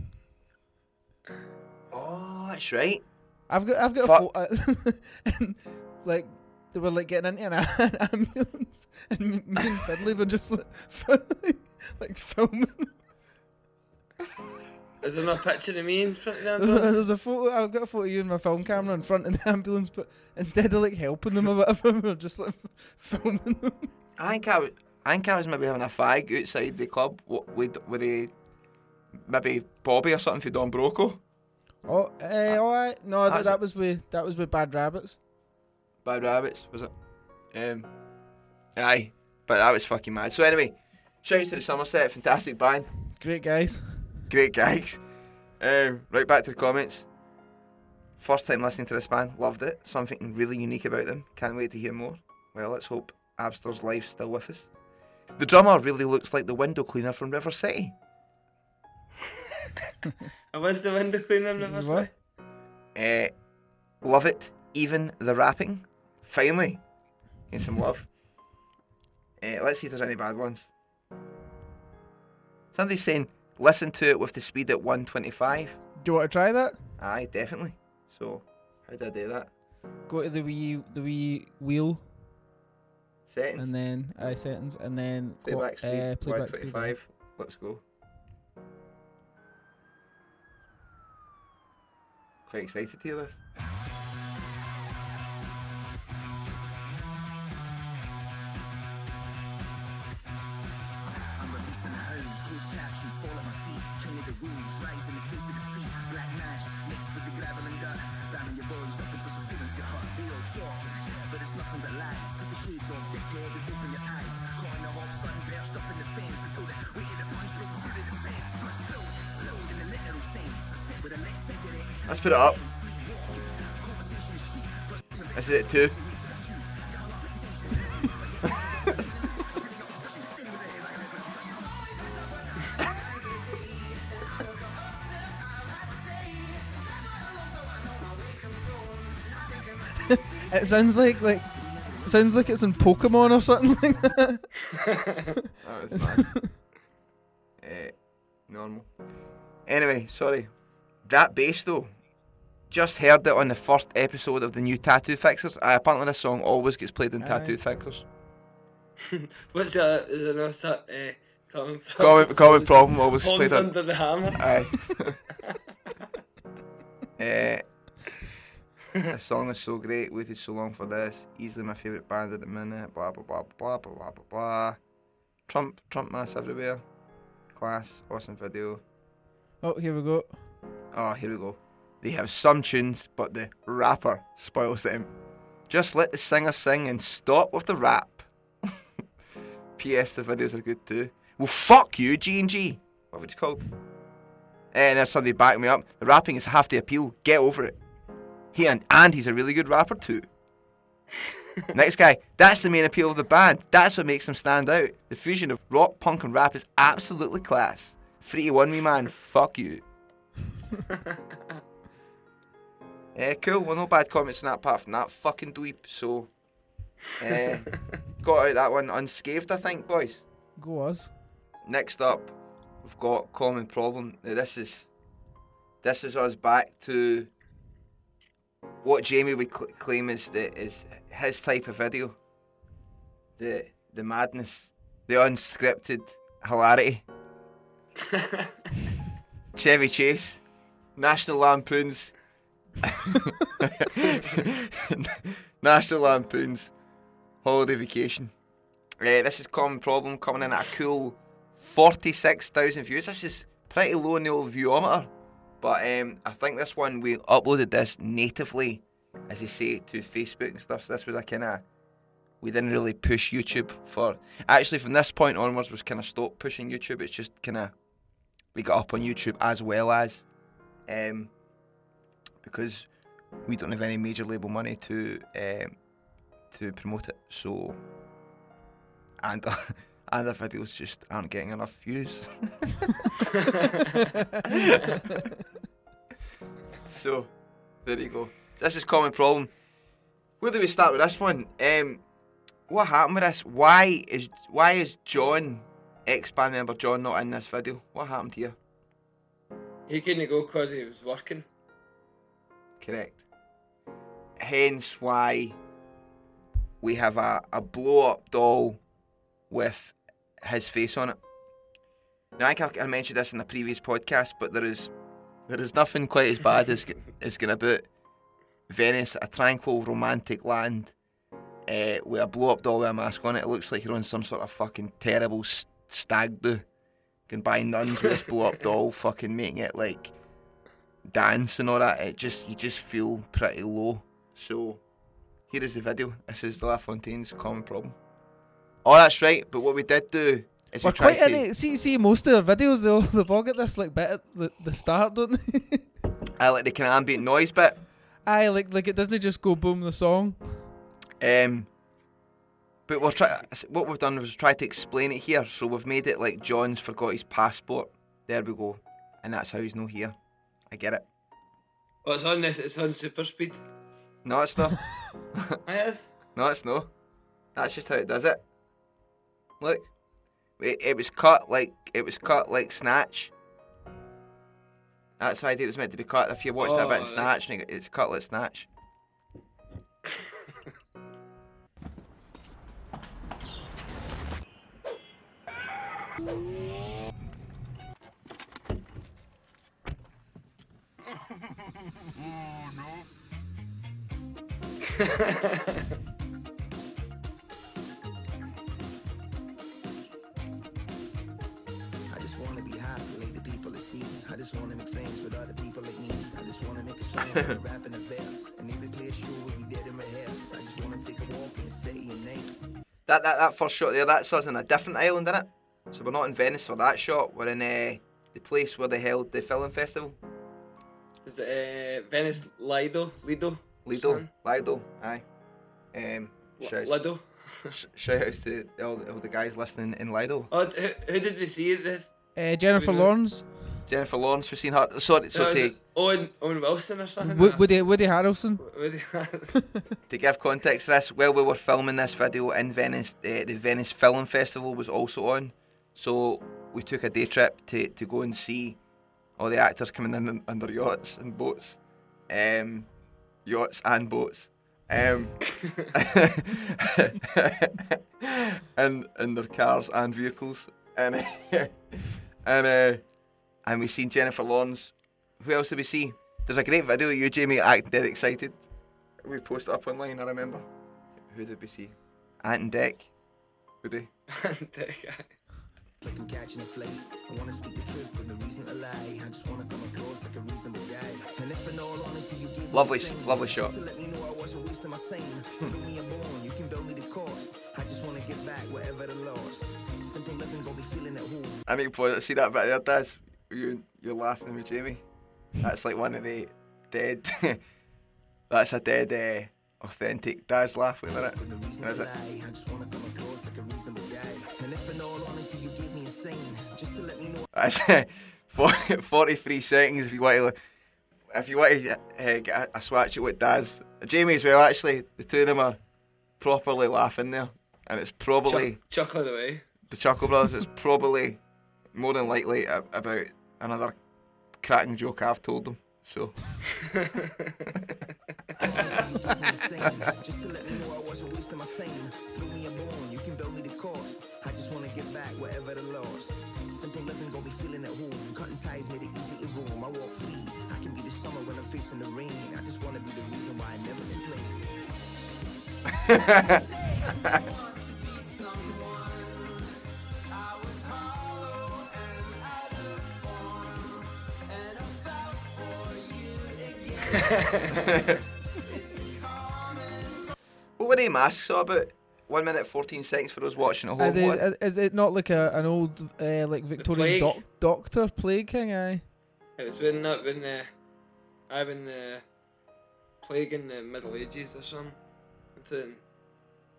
oh, that's right. I've got I've got Fuck. a photo and like they were like getting into an, an ambulance and me, me and Finley were just like, like filming. Is there no picture of me in front of them? There's a, there's a photo. I've got a photo of you in my film camera in front of the ambulance, but instead of like helping them or whatever, we were just like filming them. I think I was, I think I was maybe having a fag outside the club with with a maybe Bobby or something for Don Broco. Oh, eh, all right. No, that, that was with that was with Bad Rabbits. Bad Rabbits, was it? Um, aye, but that was fucking mad. So anyway, shout out to the Summer Set, fantastic band, Great guys. Great guys. Um, right back to the comments. First time listening to this band, loved it. Something really unique about them. Can't wait to hear more. Well, let's hope Abster's life's still with us. The drummer really looks like the window cleaner from River City. I was the window cleaner never What? saw. Uh, love it. Even the rapping. Finally. Get some love. Uh, let's see if there's any bad ones. Somebody's saying, listen to it with the speed at 125. Do you want to try that? Aye, definitely. So, how do I do that? Go to the wee the wee wheel Settings. and then uh, settings and then Playback speed, uh, playback speed. 125. Let's go. Quite excited to hear this. Let's put it up. Conversations cheap, This is it too. It sounds like like sounds like it's in Pokemon or something like that. That was bad. Eh, normal. Anyway, sorry. That bass though. Just heard it on the first episode of the new Tattoo Fixers. Uh, apparently, this song always gets played in Aye. Tattoo Fixers. What's that? Is there no that? Uh, common problem? Common, common problem always played on. under the hammer. Aye. Eh, the song is so great. Waited so long for this. Easily my favourite band at the minute. Blah blah blah blah blah blah blah blah. Trump Trump mass everywhere. Class, awesome video. Oh, here we go. Oh, here we go. They have some tunes, but the rapper spoils them. Just let the singer sing and stop with the rap. P.S. The videos are good too. Well, fuck you, G and G. What was it called? Eh, and there's somebody back me up. The rapping is half the appeal. Get over it. He and and he's a really good rapper too. Next guy. That's the main appeal of the band. That's what makes them stand out. The fusion of rock, punk, and rap is absolutely class. Three to one, me man. Fuck you. Eh, cool. Well, no bad comments on that apart from that fucking dweeb. So, eh, got out that one unscathed, I think, boys. Go us. Next up, we've got common problem. Now, this is this is us back to what Jamie would cl- claim is the is his type of video. The the madness, the unscripted hilarity. Chevy Chase, National Lampoons, National Lampoons, Holiday Vacation. Uh, this is Common Problem coming in at a cool 46,000 views. This is pretty low in the old viewometer. But um, I think this one, we uploaded this natively, as they say, to Facebook and stuff. So this was a kind of, we didn't really push YouTube for, actually from this point onwards was kind of stopped pushing YouTube. It's just kind of, we got up on YouTube as well as, um, because we don't have any major label money to um, to promote it. So, and and the videos just aren't getting enough views. so, there you go. This is common problem. Where do we start with this one? Um, what happened with this? Why is why is John, ex band member John, not in this video? What happened here? He couldn't go because he was working. Correct. Hence why we have a, a blow up doll with his face on it. Now I I mentioned this in the previous podcast, but there is there is nothing quite as bad as as going about Venice, a tranquil romantic land, uh, with a blow up doll with a mask on it. It looks like you're on some sort of fucking terrible s- stag do. Can buy nuns with this blow up doll, fucking making it like dance and all that. It just you just feel pretty low. So here is the video. This is the LaFontaines common problem. Oh, that's right. But what we did do is We're we tried quite to. into see see most of their videos. They all they've all got this like bit at the, the start, don't they? I like the kind of ambient noise bit. I like like it doesn't just go boom the song. Um, but we're try- what we've done was try to explain it here. So we've made it like John's forgot his passport. There we go, and that's how he's not here. I get it. Oh, it's on this. It's on super speed. No, it's not. it is. no, it's not. That's just how it does it. Look, it, it was cut like it was cut like Snatch. That's the idea. It was meant to be cut. If you watched that bit in Oh, Snatch, and it- it's cut like Snatch. I just wanna be happy like the people I see. I just wanna make friends with other people like me. I just wanna make a song rap and a verse. And maybe play a show where we dead in rehearse. I just wanna take a walk in the city at night. That that that first shot there, that's us in a different island, isn't it? So we're not in Venice for that shot. We're in uh, the place where they held the film festival. Is it uh, Venice Lido? Lido? Lido, Son? Lido, aye. Um, L- shout, Lido? sh- shout outs to all the, all the guys listening in Lido. Oh, who, who did we see it? Uh, Jennifer Lawrence. Jennifer Lawrence, we've seen her. Sorry, so No, to, is it Owen, Owen Wilson or something. Wo- like Woody Woody Harrelson. Woody Harrelson. to give context to this, while we were filming this video in Venice, uh, the Venice Film Festival was also on. So we took a day trip to, to go and see all the actors coming in on, their yachts and boats. Um, yachts and boats. Um, and and their cars and vehicles. And and uh, and we seen Jennifer Lawrence. Who else did we see? There's a great video of you, Jamie, acting dead excited. We posted up online, I remember. Who did we see? Ant and Dec. Who they? Like I'm catching a. I wanna speak the truth, but no reason to lie. I just wanna come across like a reasonable guy. And if in all honesty you give Lovely lovely shot. To let me know I wasn't wasting my time. Throw me a bone, you can build me the cost. I just wanna get back whatever the lost. Simple living, got me feeling at home. I need to see that bit there, Daz? You, you're laughing with Jamie. That's like one of the dead. that's a dead, uh, authentic Daz laugh. Wait a minute. No reason Where is to it? That's 40 43 seconds if you want to. If you want to uh, get a, a swatch at what does. Jamie as well. Actually, the two of them are properly laughing there, and it's probably Chuck, chuckling away. the Chuckle Brothers. It's probably more than likely a, about another cracking joke I've told them. So Just to let me know I wasn't wasting my time. Throw me a bone, you can build me the cost. I just wanna get back whatever the lost. Simple living got me feeling at home. Cutting ties made it easy to roam. I walk free. I can be the summer when I'm facing the rain. I just wanna be the reason why I never complain. what were they masks all about? One minute fourteen seconds for those watching at Are home. they, What? uh, is it not like a an old uh, like Victorian plague? doc- doctor plague king? Aye. It was when that when the I when the plague in the Middle Ages or something.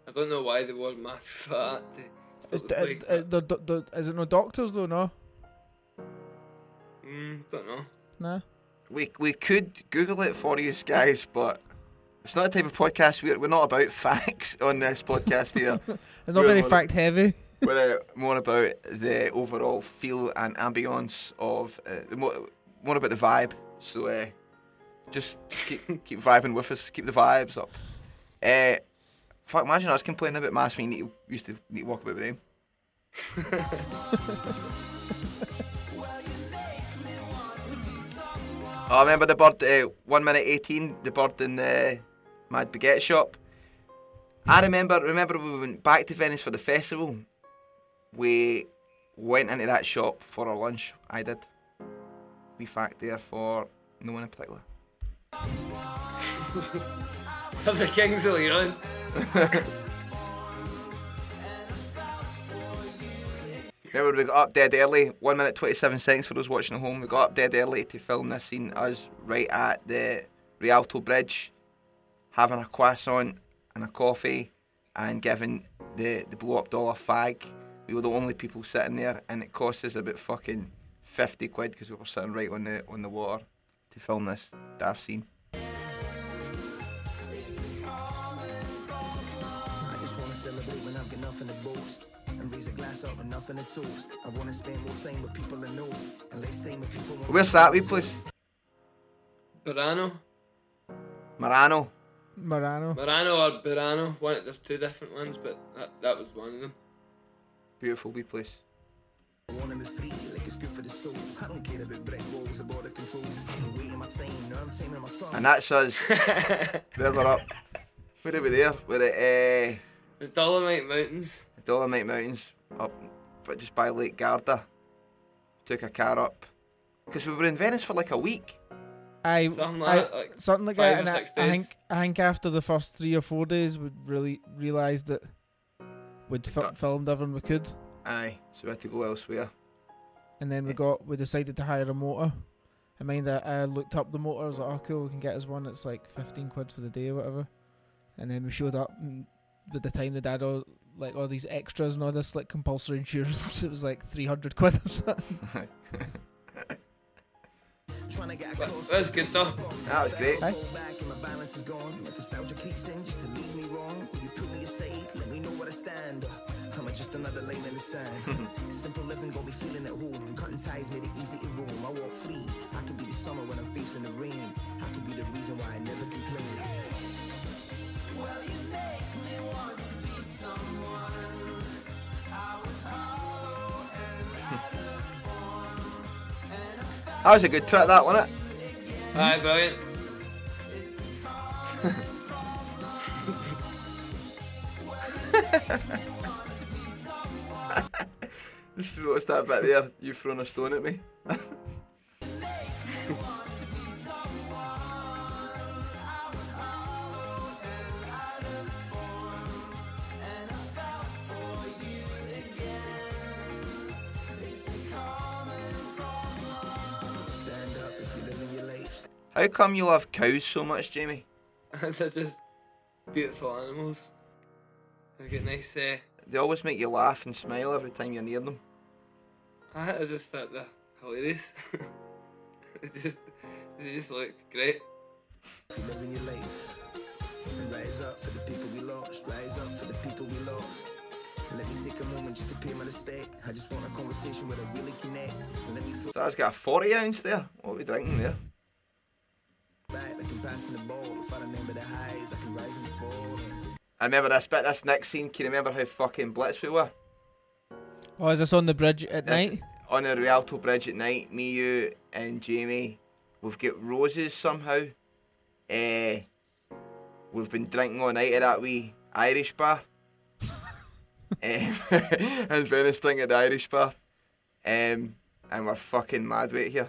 I don't know why they wore masks like that. To Is, stop the uh, plague. uh, the, the, the, is it no doctors though? No. mm, don't know. Nah. We we could Google it for you guys, but it's not the type of podcast we're we're not about facts on this podcast here. It's not very fact heavy. We're uh, more about the overall feel and ambience of uh, the more, more about the vibe. So uh, just, just keep keep vibing with us, keep the vibes up. Uh, fuck, imagine us complaining about masks when you need to, used to need to walk about with them. Oh, I remember the bird, uh, 1 minute 18, the bird in the Mad Baguette shop. I remember, remember we went back to Venice for the festival. We went into that shop for our lunch. I did. We fact there for no one in particular. Of the Kings of Leon. Remember we got up dead early, 1 minute 27 seconds for those watching at home. We got up dead early to film this scene, us right at the Rialto Bridge, having a croissant and a coffee and giving the, the blow up doll a fag. We were the only people sitting there and it cost us about fucking 50 quid because we were sitting right on the on the water to film this daft scene. I just wanna celebrate when I've got nothing to boast. And raise a glass up with nothing to toast. I wanna spend more time with people I know. And less time with people I Where's that wee place? Burano. Murano. Murano. Burano or Burano. One, there's two different ones, but that, that was one of them. Beautiful wee place. I wanna be free, like it's good for the soul. I don't care about brick walls or border control. I'm waiting my time, now I'm taming my tongue. And that's us. there we're up. Where are we there? We're at uh, The Dolomite Mountains. the Dolomite Mountains, up but just by Lake Garda. Took a car up. Because we were in Venice for like a week. I, Something like I like something like that, and I, I think I think after the first three or four days, we really realised that we'd fi- filmed everything we could, Aye, so we had to go elsewhere. and then we eh. got we decided to hire a motor. I mean that I looked up the motor, I was like, oh cool, we can get us one. It's like fifteen quid for the day or whatever. And then we showed up, and by the time they'd had all like all these extras and all this like compulsory insurance, it was like three hundred quid or something. and my balance is gone. If nostalgia creeps just to lead me wrong, will you put me aside? Let me know where I stand. Am just another lane in the sand? Simple living, got me feeling at home. Cutting ties made it easy to roam. I walk free. I can be the summer when I'm facing the rain. I can be the reason why I never complain. Well, you make me want That was a good track, that wasn't it? Aye, brilliant. Just noticed that bit there. You throwing a stone at me. How come you love cows so much, Jamie? They're just beautiful animals. They get nice. Uh, They always make you laugh and smile every time you're near them. I I just thought they're hilarious. they just they just look great. If you're living your life. Rise up for the people we lost. Rise up for the people we lost. Let me take a moment just to pay my respect. I just want a conversation where I really connect. And let me feel So that's got a 40 ounce there. What are we drinking there? I remember this bit, this next scene. Can you remember how fucking blitz we were? Oh, is this on the bridge at This- night? On the Rialto Bridge at night, me, you, and Jamie, we've got roses somehow. Uh, we've been drinking all night at that wee Irish bar. um, and Venice drinking at the Irish bar. Um, and we're fucking mad with it here.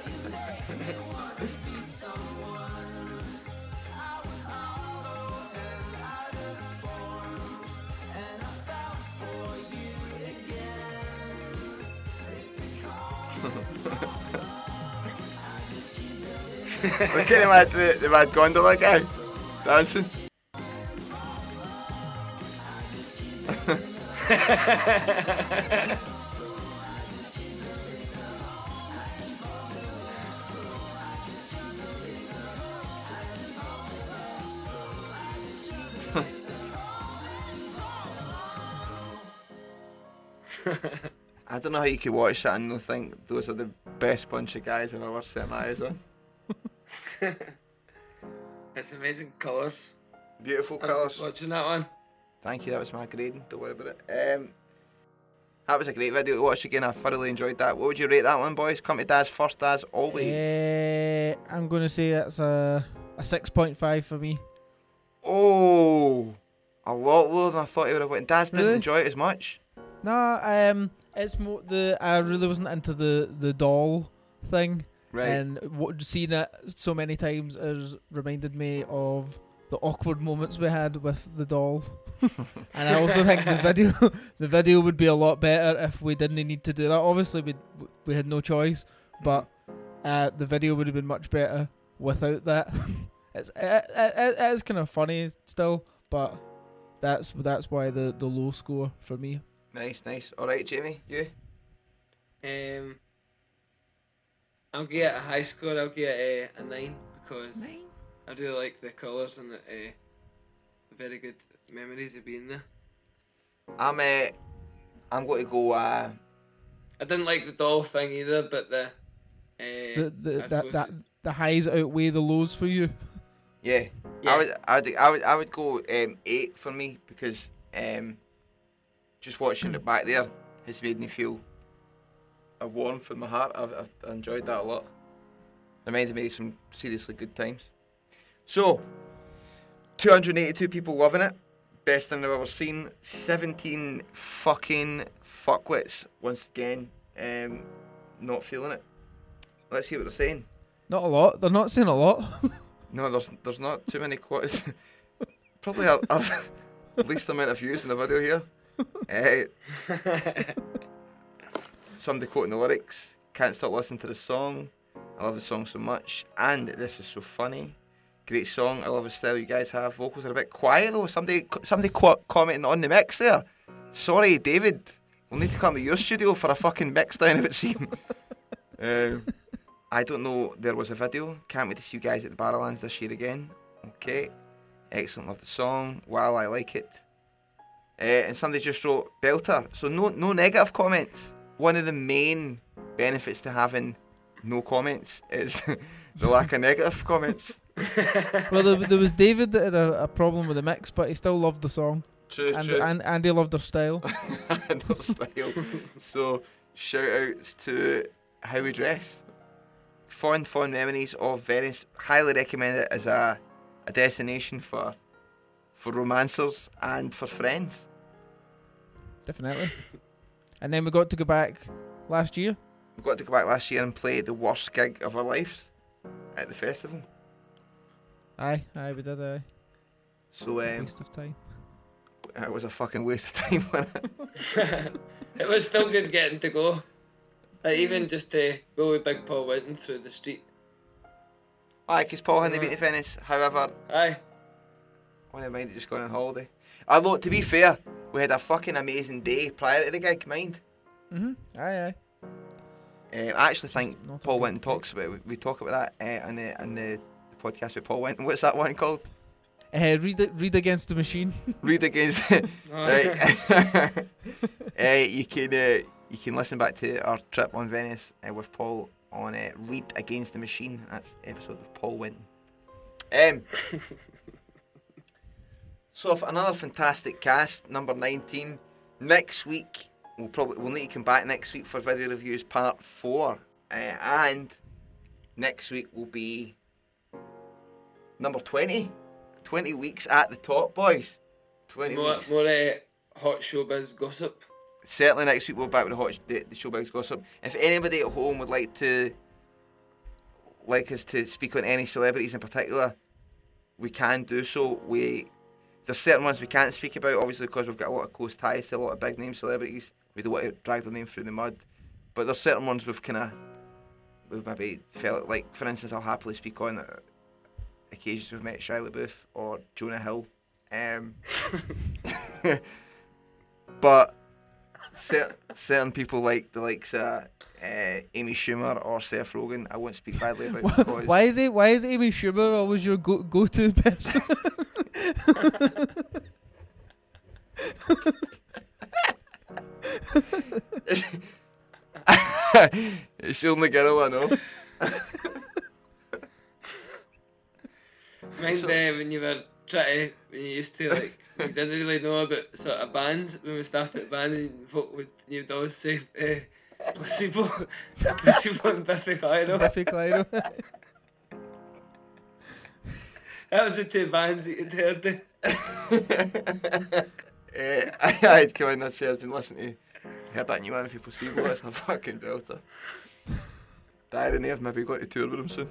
Look at him at the, the mad gondola guy dancing. I don't know how you could watch that and think those are the best bunch of guys I've ever set my eyes on. It's amazing colours. Beautiful colours. Watching that one. Thank you, that was my grading. Don't worry about it. Um, that was a great video to watch again. I thoroughly enjoyed that. What would you rate that one, boys? Come to Daz first, as always. Eh, I'm going to say that's a, a 6.5 for me. Oh, a lot lower than I thought you would have went. Daz didn't enjoy it as much. No, um, it's more the I really wasn't into the the doll thing, Right. and what seeing it so many times has reminded me of the awkward moments we had with the doll. and I also think the video the video would be a lot better if we didn't need to do that. Obviously, we we had no choice, but uh, the video would have been much better without that. it's it, it, it is kind of funny still, but that's that's why the the low score for me. Nice, nice. All right, Jamie, you. Um, I'll get a high score. I'll get a, a nine because I do like the colours and the uh, very good memories of being there. I'm uh, I'm going to go. Uh, I didn't like the doll thing either, but the uh, the, the I that, that the highs outweigh the lows for you. yeah. Yeah. I would, I would, I would, I would go um, eight for me because um, just watching it back there has made me feel a warmth in my heart. I've, I've enjoyed that a lot. Reminded me of some seriously good times. So, 282 people loving it. best thing I've ever seen. 17 fucking fuckwits once again. Um, not feeling it. Let's see what they're saying. Not a lot. They're not saying a lot. No, there's there's not too many quotes. Probably our, our least amount of views in the video here. Uh, somebody quoting the lyrics. Can't stop listening to the song. I love the song so much. And this is so funny. Great song. I love the style you guys have. Vocals are a bit quiet though. Somebody somebody qu- commenting on the mix there. Sorry, David. We'll need to come to your studio for a fucking mix down, if it would seem. um, I don't know. There was a video. Can't wait to see you guys at the Barrowlands this year again. Okay. Excellent. Love the song. Wow, I like it. Uh, and somebody just wrote belter. So no no negative comments. One of the main benefits to having no comments is the lack of negative comments. well, there, there was David that had a, a problem with the mix, but he still loved the song. True, and, true. and Andy loved their style. and their style. So shout outs to how we dress. Fond, fond memories of Venice. Highly recommend it as a, a destination for for romancers and for friends. Definitely. And then we got to go back last year. We got to go back last year and play the worst gig of our lives at the festival. Aye, aye, we did. Aye. So um, Waste of time. it was a fucking waste of time. wasn't it? it was still good getting to go. Like even just to go with Big Paul Winton through the street. Aye, because Paul hadn't been to Venice. However, Aye. I wouldn't mind it just going on holiday. Although, to be fair, we had a fucking amazing day prior to the gig, mind. Mhm. Aye, aye. Um, I actually think Not Paul big Winton talks about. We, we talk about that uh, on the on the, the podcast with Paul Winton. What's that one called? Uh, read read against the machine. Read against. right. uh, you can uh, you can listen back to our trip on Venice uh, with Paul on uh, Read Against the Machine. That's episode with Paul Winton. Um. So another fantastic cast, number nineteen. Next week we'll probably we'll need to come back next week for video reviews part four, uh, and next week will be number 20. 20 weeks at the top, boys. 20 More, weeks. more uh, hot showbiz gossip. Certainly next week we'll be back with the hot the, the showbiz gossip. If anybody at home would like to like us to speak on any celebrities in particular, we can do so. We there's certain ones we can't speak about, obviously because we've got a lot of close ties to a lot of big name celebrities. We don't want to drag their name through the mud. But there's certain ones we've kind of we've maybe felt like, for instance, I'll happily speak on uh, occasions we've met Shia LaBeouf or Jonah Hill. Um, but cer- certain people like the likes of uh, Amy Schumer or Seth Rogen, I won't speak badly about because why is it? Why is Amy Schumer always your go go to person? it's the only girl I know. Mind So- uh, when you were trying to, when you used to like, you didn't really know about sort of bands when we started band and folk would, you'd always say uh, placebo, placebo and Biffy Clyro. Biffy Clyro. That was the two bands that you'd heard. of. Uh, I had come in and say I've been listening to heard that new for Placebo. It's a fucking belter. The irony of maybe going to tour with him soon.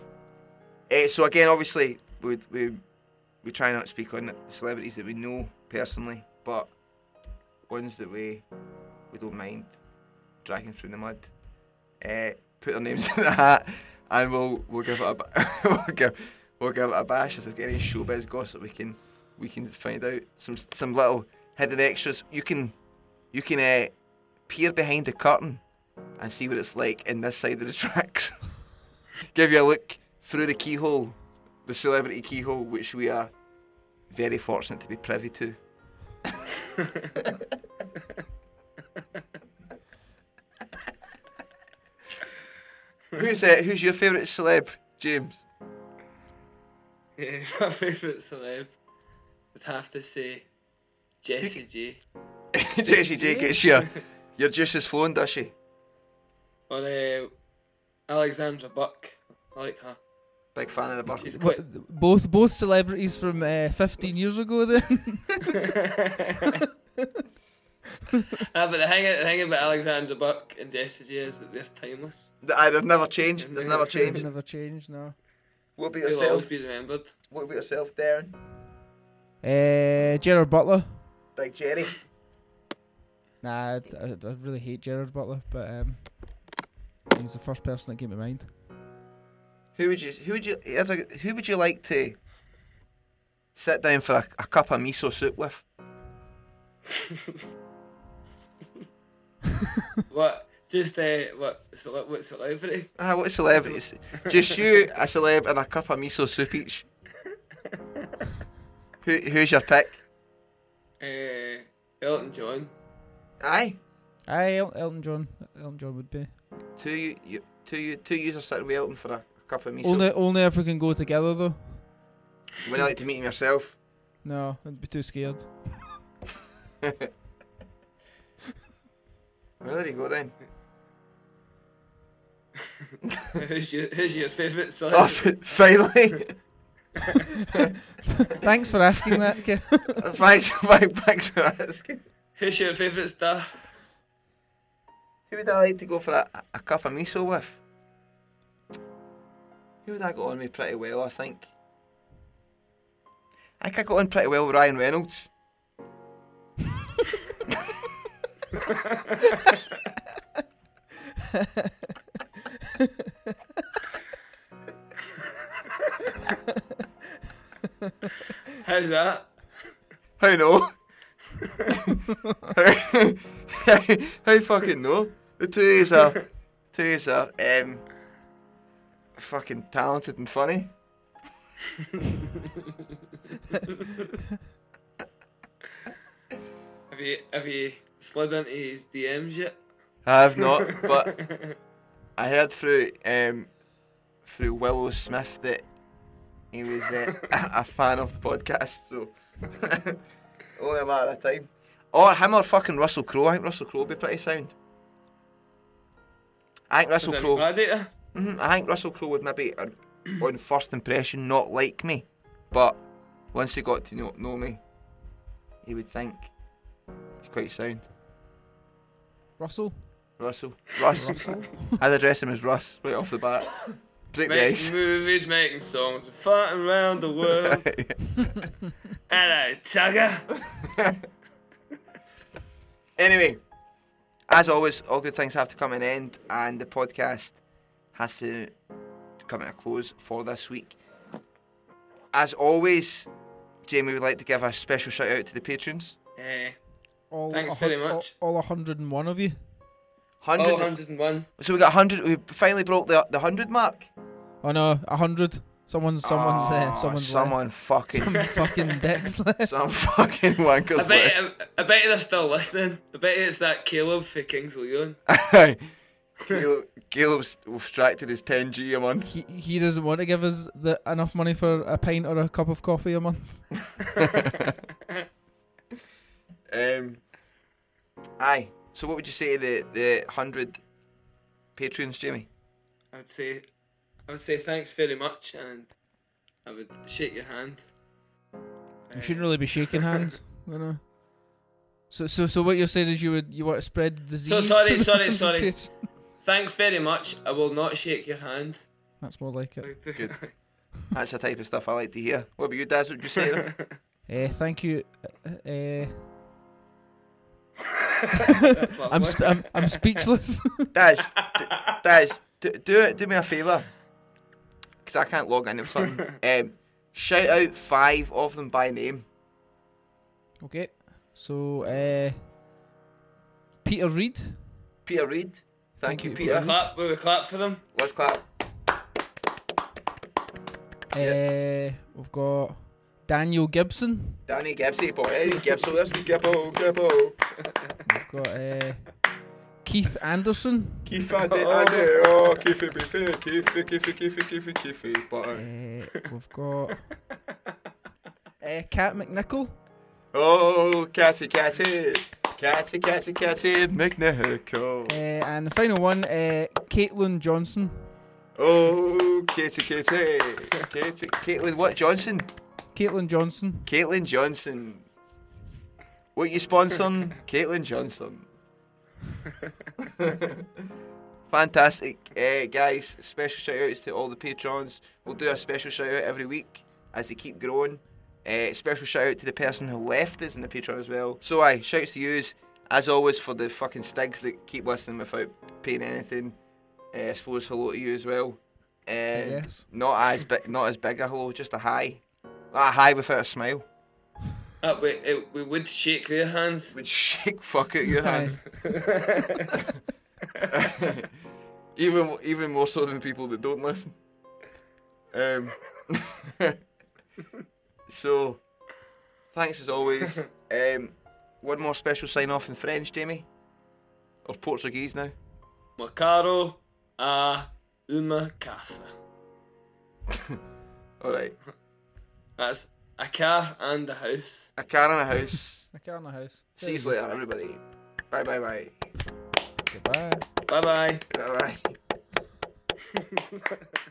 Uh, so again, obviously, we we we try not to speak on the celebrities that we know personally, but ones that we we don't mind dragging through the mud. Uh, put their names in the hat, and we'll we'll give it a we'll give we'll give it a bash if there's any showbiz gossip we can we can find out some some little hidden extras. You can you can uh, peer behind the curtain and see what it's like in this side of the tracks. Give you a look through the keyhole, the celebrity keyhole, which we are very fortunate to be privy to. Who's uh, who's your favourite celeb, James? Yeah, my favourite celeb would have to say Jessie J. Jessie J gets your your juices flowing, does she? Or uh, Alexandra Burke. I like her. Big fan of the Burke. What, both both celebrities from uh, 15 years ago. Then Ah, but the thing, the thing about Alexandra Burke and Jessie J is that they're timeless. Th- aye, they've never changed. They've never changed. They've never changed. No. What about They'll yourself? always be remembered. What about yourself, Darren? Uh, Gerard Butler. Big Jerry. Nah, I, I, I really hate Gerard Butler, but um, he's the first person that came to mind. Who would you? Who would you? here's a- Who would you like to sit down for a, a cup of miso soup with? What? Just uh, what? Cele- what celebrity? Ah, what celebrities? Just you, a celeb, and a cup of miso soup each. Who, who's your pick? Uh, Elton John. Aye, Aye, El- Elton John. Elton John would be. two you, you two you, two yous are sitting with Elton for a, a cup of miso. Only only if we can go together though. Would you like to meet him yourself? No, I'd be too scared. Well, there you go then. who's your Who's your favourite Oh, celebrity? f- finally. Thanks for asking that. Ke- thanks, thanks, thanks for asking. Who's your favourite star? Who would I like to go for a, a cup of miso with? Who would I go on with pretty well, I think? I think I got on pretty well with Ryan Reynolds. How's that? I know. I fucking know. The two is are, two is are, um, fucking talented and funny. Have you Have you slid into his DMs yet? I have not, but I heard through um, through Willow Smith that he was uh, a fan of the podcast, so only a matter of time. Or him or fucking Russell Crowe. I think Russell Crowe would be pretty sound. I think Russell Crowe. Gladiator? hmm I think Russell Crowe would maybe, uh, on first impression, not like me, but once he got to know, know me, he would think he's quite sound. Russell. Russell. Russ. Russell. I'd address him as Russ right off the bat. Break the Making ice. movies, making songs, farting around the world. Hello, Tugger. anyway, as always, all good things have to come to an end, and the podcast has to come to a close for this week. As always, Jamie would like to give a special shout out to the patrons. Eh, All Thanks very much. All, all 101 of you. 100. oh, 101. So we got 100. We finally broke the the 100 mark. Oh no, 100. Someone's someone's uh, Ah, someone's someone fucking Some fucking dicks left. some fucking wankers I wankers. bet, left. I, I bet they're still listening. I bet it's that Caleb for Kings Leon. Caleb, Caleb's abstracted his 10g a month. He he doesn't want to give us the enough money for a pint or a cup of coffee a month. Um, aye. So what would you say to the the hundred patrons, Jamie? I would say, I would say thanks very much, and I would shake your hand. You shouldn't really be shaking hands, you know. So so so what you're saying is you would you want to spread the disease. So sorry, sorry, sorry. patrons? Thanks very much. I will not shake your hand. That's more like it. Good. That's the type of stuff I like to hear. What about you, Daz? What would you say? Uh, thank you. Uh, uh, That's I'm, sp- I'm I'm speechless. Daz, d- Daz, do, do it. Do me a favour, because I can't log in or something. Um, shout out five of them by name. okay. So uh, Peter Reed. Peter Reed. Thank, Thank you, you, Peter. Will we clap? Will we clap for them? Let's clap. Uh, we've got Daniel Gibson. Danny Gibbsy, boy. Hey, Gibson, let's be Gibbo, Gibbo. We've got uh, Keith Anderson. Keith Andy, Andy, oh, Keith, Beefy, Keith, Keith, Keith, Keith, Keith, but. Uh, we've got uh, Cat McNichol. Oh, catty, catty, catty, catty, catty, McNichol. Uh, and the final one, uh, Caitlin Johnson. Oh, Katie, Katie, Katie, Caitlin, what Johnson? Caitlin Johnson. Caitlin Johnson. What you sponsoring? Caitlin Johnson. Fantastic, uh, guys. Special shout outs to all the patrons. We'll do a special shout out every week as they keep growing. Uh, special shout out to the person who left us in the Patreon as well. So, aye, shouts to yous as always for the fucking stigs that keep listening without paying anything. Uh, I suppose hello to you as well. Uh, Yes. Not as big, not as big a hello, just a hi. A hi without a smile. Uh, we, it, we would shake their hands. We'd shake fuck out your hands. even even more so than people that don't listen. Um, so, thanks as always. Um, one more special sign off in French, Jamie, or Portuguese now. Macaro a uma casa. All right, That's a car and a house. a car and a house. I can't the house. See you later, everybody. Bye bye bye. Goodbye. Bye bye. Bye bye.